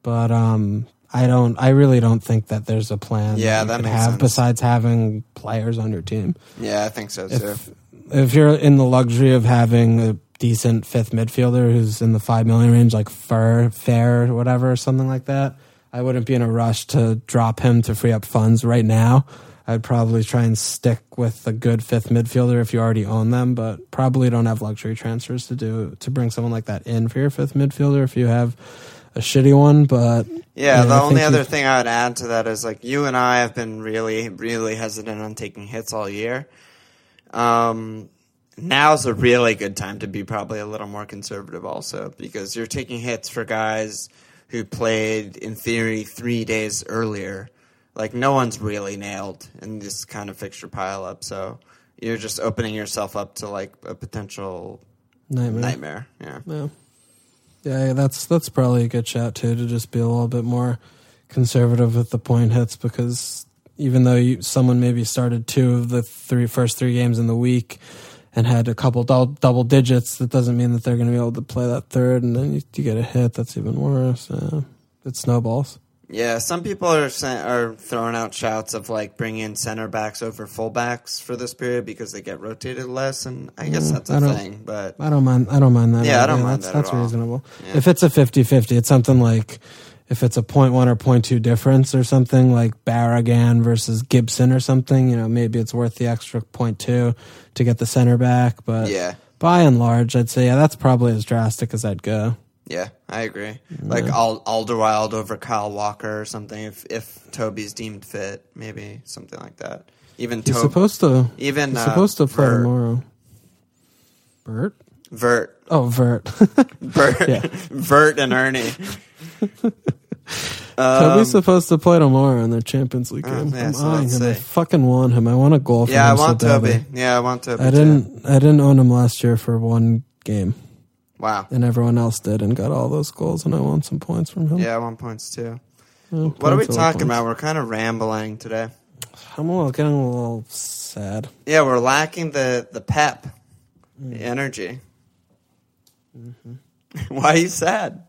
But um, I don't. I really don't think that there's a plan. Yeah, you that makes have sense. besides having players on your team Yeah, I think so too. if if you're in the luxury of having a decent fifth midfielder who's in the five million range, like Fur, Fair, or whatever, or something like that, I wouldn't be in a rush to drop him to free up funds right now. I'd probably try and stick with a good fifth midfielder if you already own them, but probably don't have luxury transfers to do to bring someone like that in for your fifth midfielder if you have a shitty one. But Yeah, the I only other thing I would add to that is like you and I have been really, really hesitant on taking hits all year. Um, now's a really good time to be probably a little more conservative, also because you're taking hits for guys who played in theory three days earlier. Like no one's really nailed in this kind of fixture pileup, so you're just opening yourself up to like a potential Nightmare. nightmare. Yeah. Yeah. Yeah, that's that's probably a good shot too to just be a little bit more conservative with the point hits because even though you, someone maybe started two of the three first three games in the week and had a couple double, double digits, that doesn't mean that they're going to be able to play that third, and then you, you get a hit that's even worse. Yeah. It snowballs. Yeah, some people are sa- are throwing out shouts of like bringing center backs over fullbacks for this period because they get rotated less, and I guess Mm, that's a thing. But I don't mind. I don't mind that. Yeah, I don't mind that's, that at That's all. reasonable. Yeah. If it's a 50-50, it's something like if it's a point one or point two difference or something like Barragan versus Gibson or something. You know, maybe it's worth the extra point two to get the center back. But yeah, by and large, I'd say yeah, that's probably as drastic as I'd go. yeah, I agree. Like Al- Alderweireld over Kyle Walker or something. If if Toby's deemed fit, maybe something like that. Even He's Toby, supposed to. even He's uh, supposed to play Vert, tomorrow. Bert. Vert, Oh, Vert. Vert, Yeah. Vert, and Ernie. Toby's supposed to play tomorrow in the Champions League oh, game. yeah, I'm so eyeing him. I fucking want him. I want a goal from Yeah, I want so badly. Toby. Yeah, I want Toby. I didn't. I didn't own him last year for one game, Wow. and everyone else did and got all those goals. And I want some points from him. Yeah, I want points too. Well, What are we talking about? We're kind of rambling today. I'm a little, getting a little sad. Yeah, we're lacking the the pep, Mm. the energy. Mm-hmm. Why are you sad?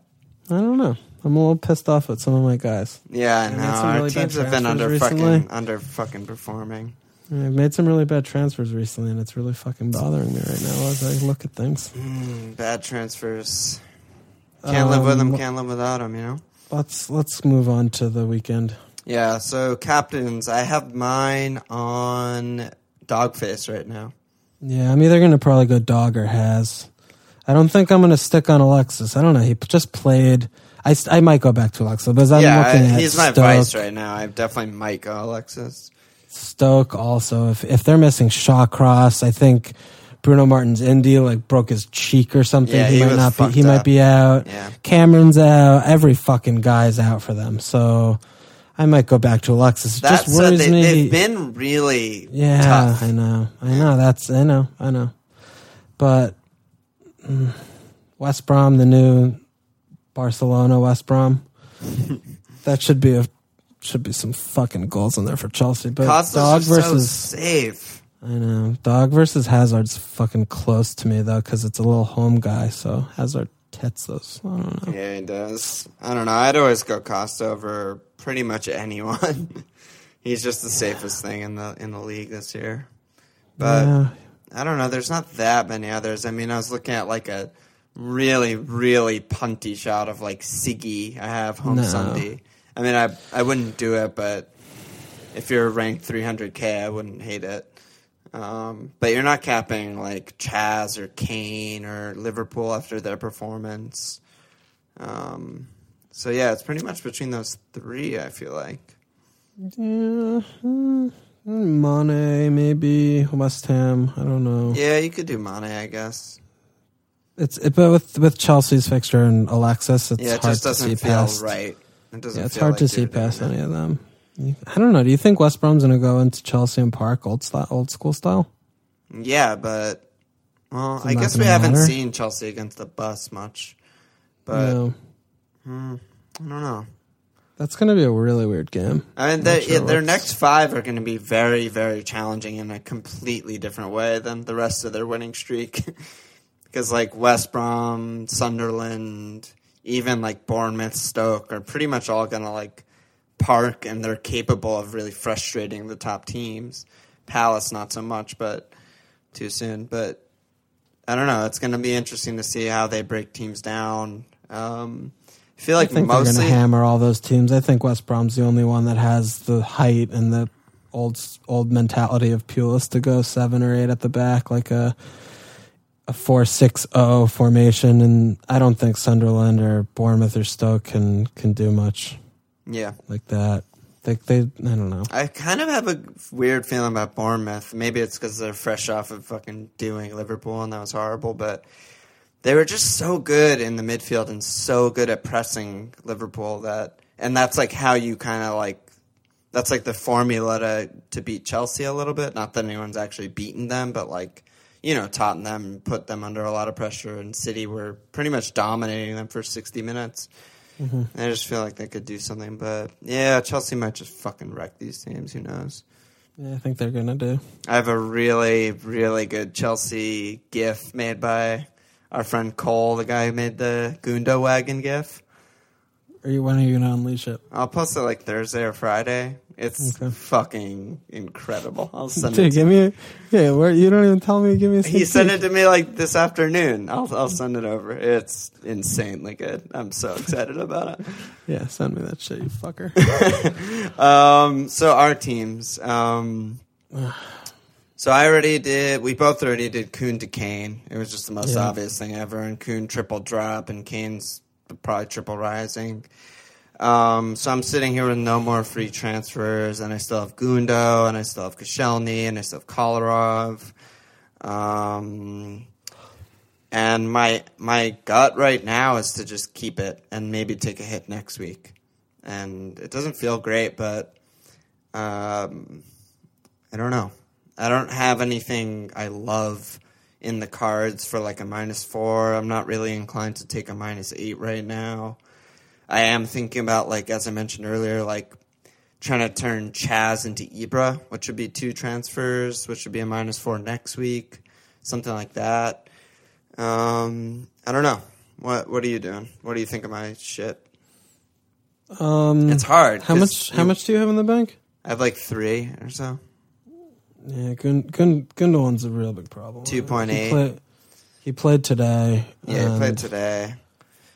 I don't know. I'm a little pissed off at some of my guys. Yeah, I know. made some Our really bad teams have been under transfers fucking under fucking performing. I've made some really bad transfers recently, and it's really fucking bothering me right now as I look at things. Mm, bad transfers. Can't live with them. Um, Can't live without them. You know. Let's let's move on to the weekend. Yeah. So captains, I have mine on Dogface right now. Yeah, I'm either gonna probably go dog or has. I don't think I'm gonna stick on Alexis. I don't know. He p- just played. I, I might go back to Alexis, but I'm yeah, looking at he's my Stoke, vice right now. I definitely might go Alexis. Stoke also. If if they're missing Shawcross, I think Bruno Martins Indi like broke his cheek or something. Yeah, he, he might not be. He might be out. Yeah. Cameron's out. Every fucking guy's out for them. So I might go back to Alexis. It That just said, worries they, me. they've been really yeah, tough. I know. I know. That's I know. I know. But mm, West Brom, the new Barcelona West Brom, that should be a should be some fucking goals in there for Chelsea. But Costas dog are so versus safe. I know. Dog versus Hazard's fucking close to me though, because it's a little home guy. So Hazard hits those. I don't know. Yeah, he does. I don't know. I'd always go Costa over pretty much anyone. He's just the safest thing in the in the league this year. But yeah, I don't know. There's not that many others. I mean, I was looking at like a really, really punty shot of like Siggy. I have home No. Sunday. I mean, I I wouldn't do it, but if you're ranked 300k, I wouldn't hate it. Um, but you're not capping like Chaz or Kane or Liverpool after their performance. Um, so yeah, it's pretty much between those three. I feel like. yeah. hmm. Mane, maybe West Ham. I don't know. Yeah, you could do Mane, I guess. It's it, but with with Chelsea's fixture and Alexis, it's yeah, it hard just to see doesn't feel past. right. It doesn't. Yeah, it's hard like to see past it. any of them. I don't know. Do you think West Brom's going to go into Chelsea and Park old style, old school style? Yeah, but well, Is it I guess we haven't matter? seen Chelsea against the bus much. But no, hmm, I don't know. that's going to be a really weird game. I mean, they, sure yeah, their next five are going to be very, very challenging in a completely different way than the rest of their winning streak. Because like West Brom, Sunderland, even like Bournemouth, Stoke are pretty much all going to like park, and they're capable of really frustrating the top teams. Palace not so much, but too soon. But I don't know. It's going to be interesting to see how they break teams down. Um, I feel like I think they're going to hammer all those teams. I think West Brom's the only one that has the height and the old old mentality of Pulis to go seven or eight at the back, like a a four six zero formation. And I don't think Sunderland or Bournemouth or Stoke can can do much yeah. like that. They, they I don't know. I kind of have a weird feeling about Bournemouth. Maybe it's because they're fresh off of fucking doing Liverpool and that was horrible. But they were just so good in the midfield and so good at pressing Liverpool that, and that's like how you kind of like, that's like the formula to to beat Chelsea a little bit. Not that anyone's actually beaten them, but like, you know, Tottenham put them under a lot of pressure, and City were pretty much dominating them for sixty minutes. Mm-hmm. I just feel like they could do something, but yeah, Chelsea might just fucking wreck these teams. Who knows? Yeah, I think they're gonna do. I have a really, really good Chelsea GIF made by our friend Cole, the guy who made the Gundo wagon GIF. Are you when are you gonna unleash it? I'll post it like Thursday or Friday. It's Okay. fucking incredible. I'll send Dude, it. give me. Yeah, where you don't even tell me. Give me a. He sent it to me like this afternoon. I'll I'll send it over. It's insanely good. I'm so excited about it. Yeah, send me that shit, you fucker. Um, so our teams. Um, so I already did. We both already did Kun to Kane. It was just the most Yeah. obvious thing ever. And Kun triple drop, and Kane's probably triple rising. Um, so I'm sitting here with no more free transfers, and I still have Gundo, and I still have Koscielny, and I still have Kolarov. Um, and my my gut right now is to just keep it and maybe take a hit next week. And it doesn't feel great, but um, I don't know. I don't have anything I love in the cards for like a minus four. I'm not really inclined to take a minus eight right now. I am thinking about like as I mentioned earlier, like trying to turn Chaz into Ibra, which would be two transfers, which would be a minus four next week, something like that. Um, I don't know. What What are you doing? What do you think of my shit? Um, It's hard. How much? How you- much do you have in the bank? I have like three or so. Yeah, Gun, Gun, Gundogan's a real big problem. 2.8. He played, he played today. Yeah, he played today.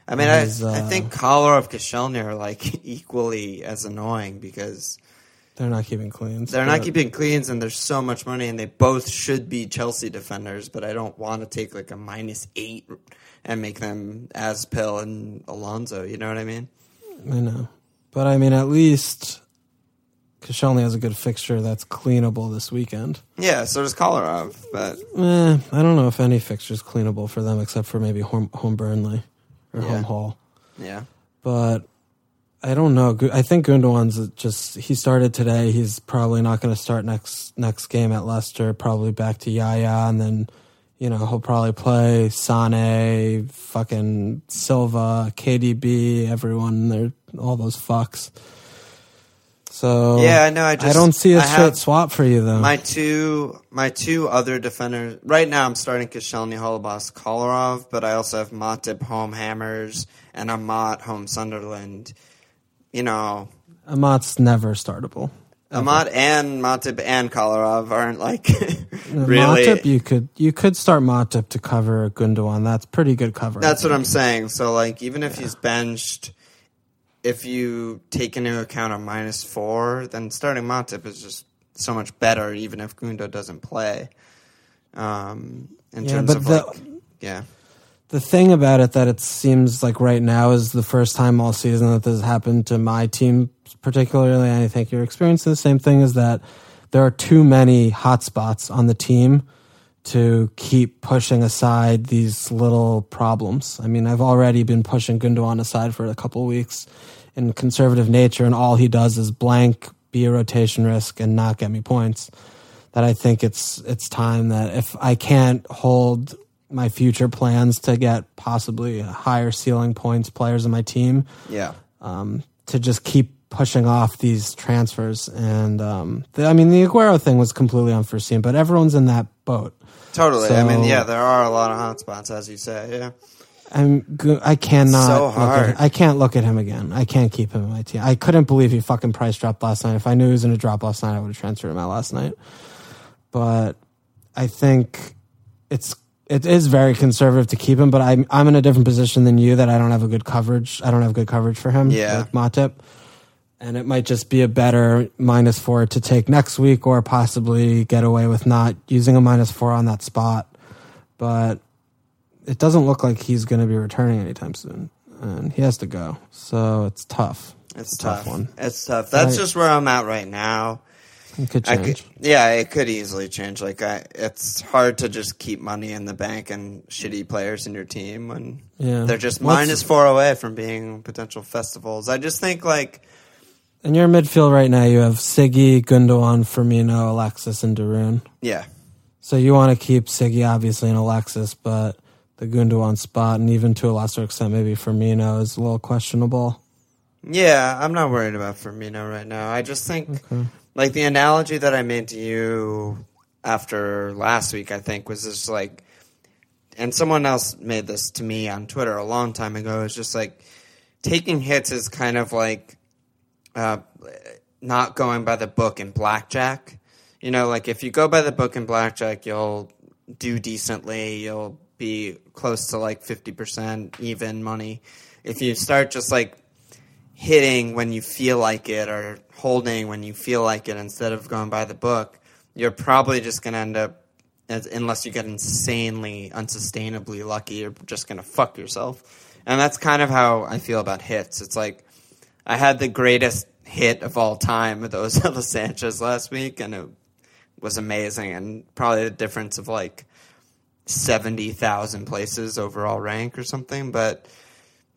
I mean, He's, I, I uh, think Kolarov Koscielny are like equally as annoying because They're not keeping cleans. they're not keeping cleans and there's so much money and they both should be Chelsea defenders, but I don't want to take like a minus eight and make them as Pill and Alonso. You know what I mean? I know, but I mean, at least Koscielny has a good fixture that's cleanable this weekend. Yeah, so does Kolarov, but Eh, I don't know if any fixture's cleanable for them except for maybe home, home Burnley or Yeah. home Hall. yeah. But I don't know. I think Gundogan's just he started today. He's probably not going to start next next game at Leicester. Probably back to Yaya, and then you know he'll probably play Sane, fucking Silva, KDB, everyone. They're all those fucks. So Yeah, I know, I just- don't see a I straight swap for you though. My two, my two other defenders. Right now, I'm starting Koscielny, Holebas, Kolarov, but I also have Matip, home Hammers, and Amat, home Sunderland. You know, Amat's never startable. Amat and Matip and Kolarov aren't like really. Matip, you could you could start Matip to cover Gundogan. That's pretty good cover. That's what I'm saying. So, like, even if he's benched, if you take into account a minus four, then starting Matip is just so much better, even if Gundo doesn't play. Um, in Yeah, terms but of the- like, yeah, The thing about it that it seems like right now is the first time all season that this happened to my team, particularly. And I think you're experiencing the same thing. Is that there are too many hotspots on the team to keep pushing aside these little problems. I mean, I've already been pushing Gundogan aside for a couple of weeks in conservative nature, and all he does is blank, be a rotation risk, and not get me points. That I think it's it's time that if I can't hold my future plans to get possibly higher ceiling points players in my team, yeah. um, to just keep pushing off these transfers. And um, the, I mean, the Aguero thing was completely unforeseen, but everyone's in that boat. Totally. I mean, yeah, there are a lot of hotspots, as you say. Yeah. I'm go- I cannot So look hard. at, I can't look at him again. I can't keep him in my team. I couldn't believe he fucking price dropped last night. If I knew he was going to drop last night, I would have transferred him out last night. But I think it's it is very conservative to keep him. But I'm I'm in a different position than you that I don't have a good coverage. I don't have good coverage for him. Yeah. like Matip. And it might just be a better minus four to take next week, or possibly get away with not using a minus four on that spot. But it doesn't look like he's going to be returning anytime soon, and he has to go. So it's tough. It's a tough. one. It's tough. That's just where I'm at right now. It could change. could, yeah, it could easily change. Like, I, it's hard to just keep money in the bank and shitty players in your team when Yeah. they're just minus four away from being potential festivals. I just think like, In your midfield right now, you have Siggy, Gundogan, Firmino, Alexis, and Darun. yeah, So you want to keep Siggy obviously and Alexis, but the Gundogan spot, and even to a lesser extent, maybe Firmino is a little questionable. yeah, I'm not worried about Firmino right now. I just think like the analogy that I made to you after last week, I think was just like, and someone else made this to me on Twitter a long time ago. It's just like taking hits is kind of like uh, not going by the book in blackjack. You know, like if you go by the book in blackjack, you'll do decently. You'll be close to like 50% even money. If you start just like hitting when you feel like it or holding when you feel like it instead of going by the book, you're probably just going to end up, unless you get insanely, unsustainably lucky, you're just going to fuck yourself. And that's kind of how I feel about hits. It's like I had the greatest hit of all time with Ozella Sanchez last week, and it was amazing, and probably the difference of like seventy thousand places overall rank or something. But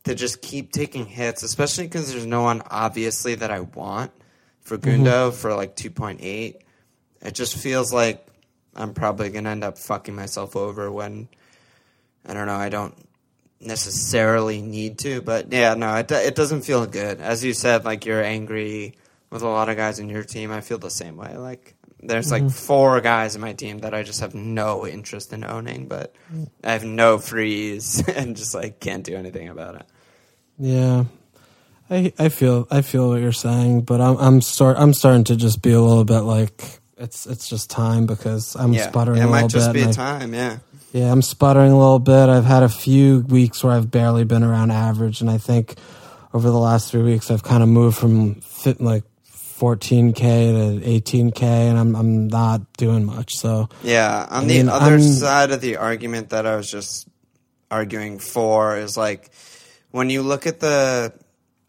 to just keep taking hits, especially because there's no one obviously that I want for mm-hmm. Gundo for like two point eight, it just feels like I'm probably gonna end up fucking myself over when I don't know. I don't necessarily need to, but yeah, no, it it doesn't feel good. As you said, like you're angry with a lot of guys in your team. I feel the same way. Like there's like mm-hmm. four guys in my team that I just have no interest in owning, but I have no freeze and just like can't do anything about it. Yeah, I I feel I feel what you're saying, but I'm I'm start I'm starting to just be a little bit like it's it's just time because I'm Yeah, sputtering it a might just be I- time. Yeah, Yeah, I'm sputtering a little bit. I've had a few weeks where I've barely been around average, and I think over the last three weeks I've kind of moved from fit, like 14k to 18k, and I'm I'm not doing much. So yeah. On I the mean, other I'm- side of the argument that I was just arguing for is like when you look at the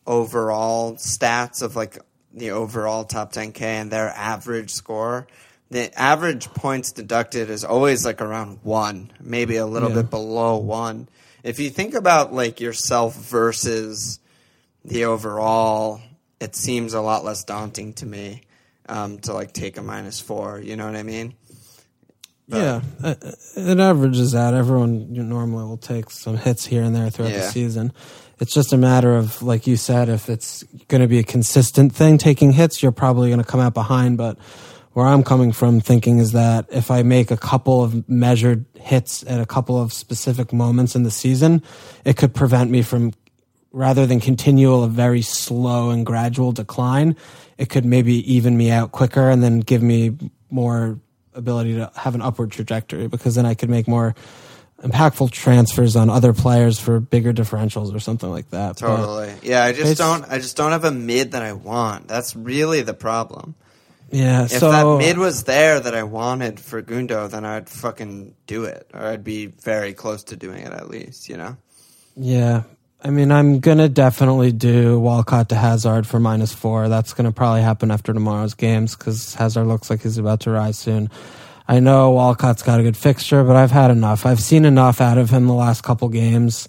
overall stats of like the overall top 10k and their average score the average points deducted is always like around one maybe a little Yeah. bit below one if you think about like yourself versus the overall it seems a lot less daunting to me um, to like take a minus four you know what i mean yeah, uh, it averages out. Everyone normally will take some hits here and there throughout the season. It's just a matter of, like you said, if it's going to be a consistent thing, taking hits, you're probably going to come out behind. But where I'm coming from thinking is that if I make a couple of measured hits at a couple of specific moments in the season, it could prevent me from, rather than continual, a very slow and gradual decline, it could maybe even me out quicker and then give me more ability to have an upward trajectory because then I could make more impactful transfers on other players for bigger differentials or something like that. But- totally. Yeah i just don't i just don't have a mid that i want. That's really the problem yeah. If so that mid was there that I wanted for Gundo, then I'd fucking do it, or I'd be very close to doing it at least. You know? Yeah. I mean, I'm going to definitely do Walcott to Hazard for minus four. That's going to probably happen after tomorrow's games because Hazard looks like he's about to rise soon. I know Walcott's got a good fixture, but I've had enough. I've seen enough out of him the last couple games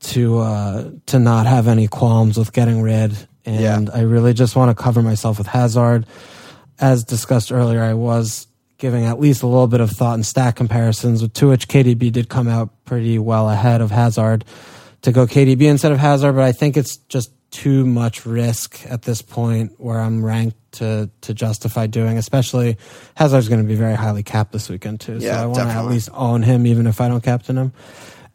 to uh, to not have any qualms with getting rid. And Yeah. I really just want to cover myself with Hazard. As discussed earlier, I was giving at least a little bit of thought and stack comparisons, to which KDB did come out pretty well ahead of Hazard to go KDB instead of Hazard, but I think it's just too much risk at this point where I'm ranked to to justify doing. Especially Hazard's going to be very highly capped this weekend too, so I want to at least own him even if I don't captain him.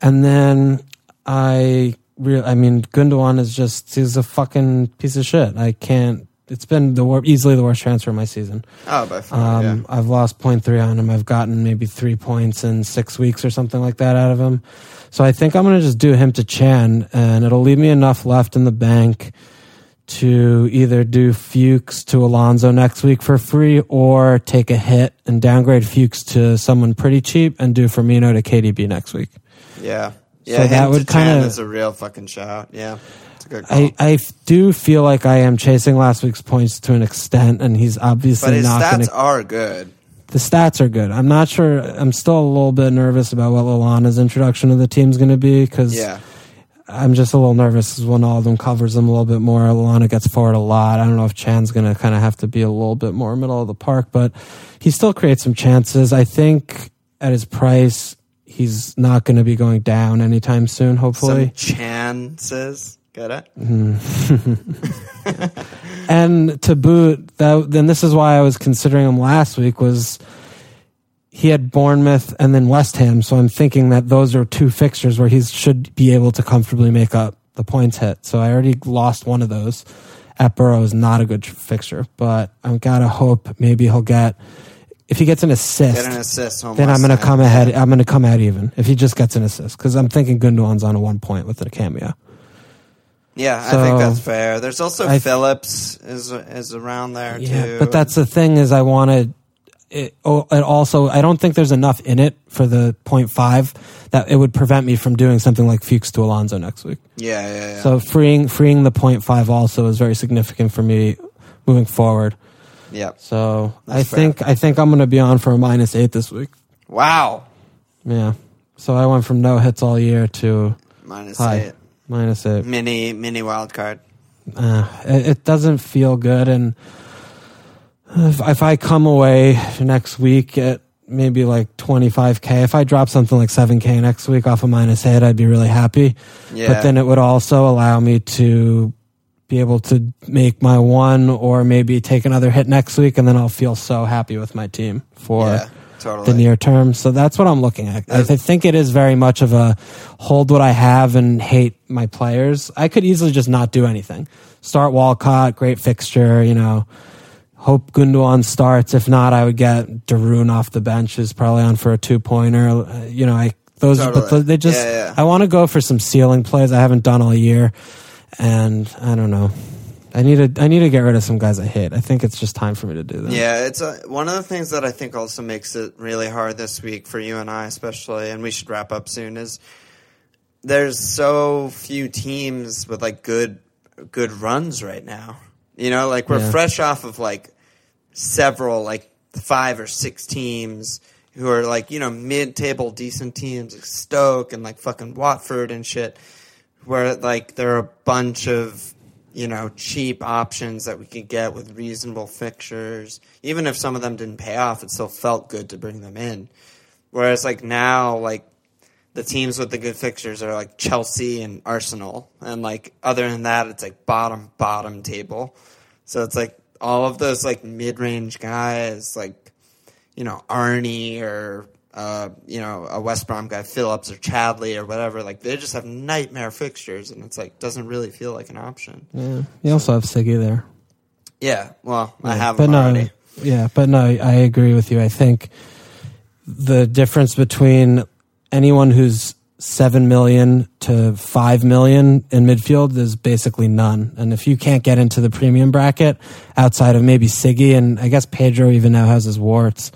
And then I real I mean Gundogan is just he's a fucking piece of shit. I can't. It's been the wor- easily the worst transfer of my season. Oh, by far. Um, yeah. I've lost 0.3 on him. I've gotten maybe three points in six weeks or something like that out of him. So I think I'm going to just do him to Chan, and it'll leave me enough left in the bank to either do Fuchs to Alonso next week for free or take a hit and downgrade Fuchs to someone pretty cheap and do Firmino to KDB next week. Yeah. Yeah, so that would kind of is a real fucking shout. Yeah, it's a good call. I, I do feel like I am chasing last week's points to an extent, and he's obviously but his not going stats to. are good. The stats are good. I'm not sure. I'm still a little bit nervous about what Lallana's introduction to the team's going to be because Yeah, I'm just a little nervous when all of them covers them a little bit more. Lallana gets forward a lot. I don't know if Chan's going to kind of have to be a little bit more middle of the park, but he still creates some chances. I think at his price, he's not going to be going down anytime soon. Hopefully, some chances. Get it? Mm. And to boot, that then this is why I was considering him last week was he had Bournemouth and then West Ham, so I'm thinking that those are two fixtures where he should be able to comfortably make up the points hit. So I already lost one of those. At Boro is not a good fixture, but I've got to hope maybe he'll get if he gets an assist. Get an assist. Then I'm going to come ahead. I'm going to come out even if he just gets an assist because I'm thinking Gundogan's on a one point with a cameo. Yeah, I think that's fair. There's also I- Phillips is is around there Yeah, too. but that's the thing is I wanted it, oh, it also I don't think there's enough in it for the 0.5 that it would prevent me from doing something like Fuchs to Alonso next week. yeah, yeah, yeah. So freeing freeing the 0.5 also is very significant for me moving forward. yeah. So I fair. think I think I'm going to be on for a minus 8 this week. Wow, Yeah. So I went from no hits all year to minus high eight. Minus 8. Mini mini wild card. uh, it, it doesn't feel good. And if, if I come away next week at maybe like 25k, if I drop something like 7k next week off a of minus eight, I'd be really happy. Yeah. But then it would also allow me to be able to make my one or maybe take another hit next week, and then I'll feel so happy with my team for yeah, totally. the near term. So that's what I'm looking at. I, I think it is very much of a hold what I have and hate my players. I could easily just not do anything. Start Walcott, great fixture, you know. Hope Gundogan starts. If not, I would get Darun off the bench, Is probably on for a two pointer. Uh, you know, I those, but Totally. they just. Yeah, yeah. I want to go for some ceiling plays. I haven't done all year, and I don't know. I need to. I need to get rid of some guys I hate. I think it's just time for me to do that. Yeah, it's a, one of the things that I think also makes it really hard this week for you and I, especially, and we should wrap up soon. Is there's so few teams with like good good runs right now. You know, like we're Yeah. fresh off of like several like five or six teams who are like you know mid table decent teams like Stoke and like fucking Watford and shit, where like there are a bunch of you know cheap options that we could get with reasonable fixtures. Even if some of them didn't pay off, it still felt good to bring them in. Whereas like now, like the teams with the good fixtures are like Chelsea and Arsenal, and like other than that, it's like bottom bottom table. So it's like all of those like mid range guys, like you know Arnie or uh, you know a West Brom guy, Phillips or Chadli or whatever. Like they just have nightmare fixtures, and it's like doesn't really feel like an option. Yeah. You also have Siggy there. Yeah, well, I have but no, already. Yeah, but no, I agree with you. I think the difference between anyone who's seven million to five million in midfield is basically none. And if you can't get into the premium bracket outside of maybe Siggy and I guess Pedro even now has his warts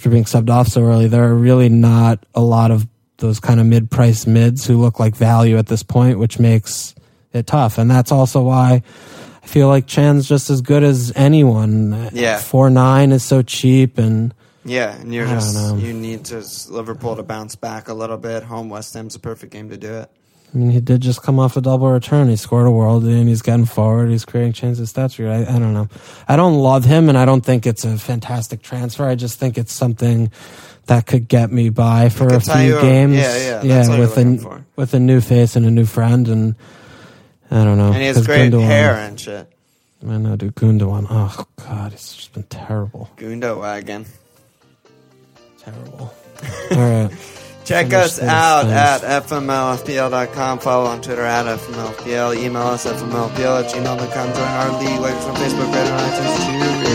after being subbed off so early, there are really not a lot of those kind of mid price mids who look like value at this point, which makes it tough. And that's also why I feel like Chan's just as good as anyone. Yeah. Four nine is so cheap and Yeah, and you're I just you need to Liverpool to bounce back a little bit. Home West Ham's a perfect game to do it. I mean, he did just come off a double return. He scored a world and he's getting forward. He's creating chances. That's weird. I, I don't know. I don't love him and I don't think it's a fantastic transfer. I just think it's something that could get me by for a few you games. Yeah, yeah, what with a with a new face and a new friend and I don't know. And he has great Gundogan- hair and shit. I know, dude. Gundogan. Oh god, it's just been terrible, Gundo wagon. terrible. All right. Check us out at fmlfpl.com. Follow on Twitter at fmlfpl. Email us fmlfpl at gmail.com. Join our league. Like us on Facebook, Reddit, and iTunes. Cheers.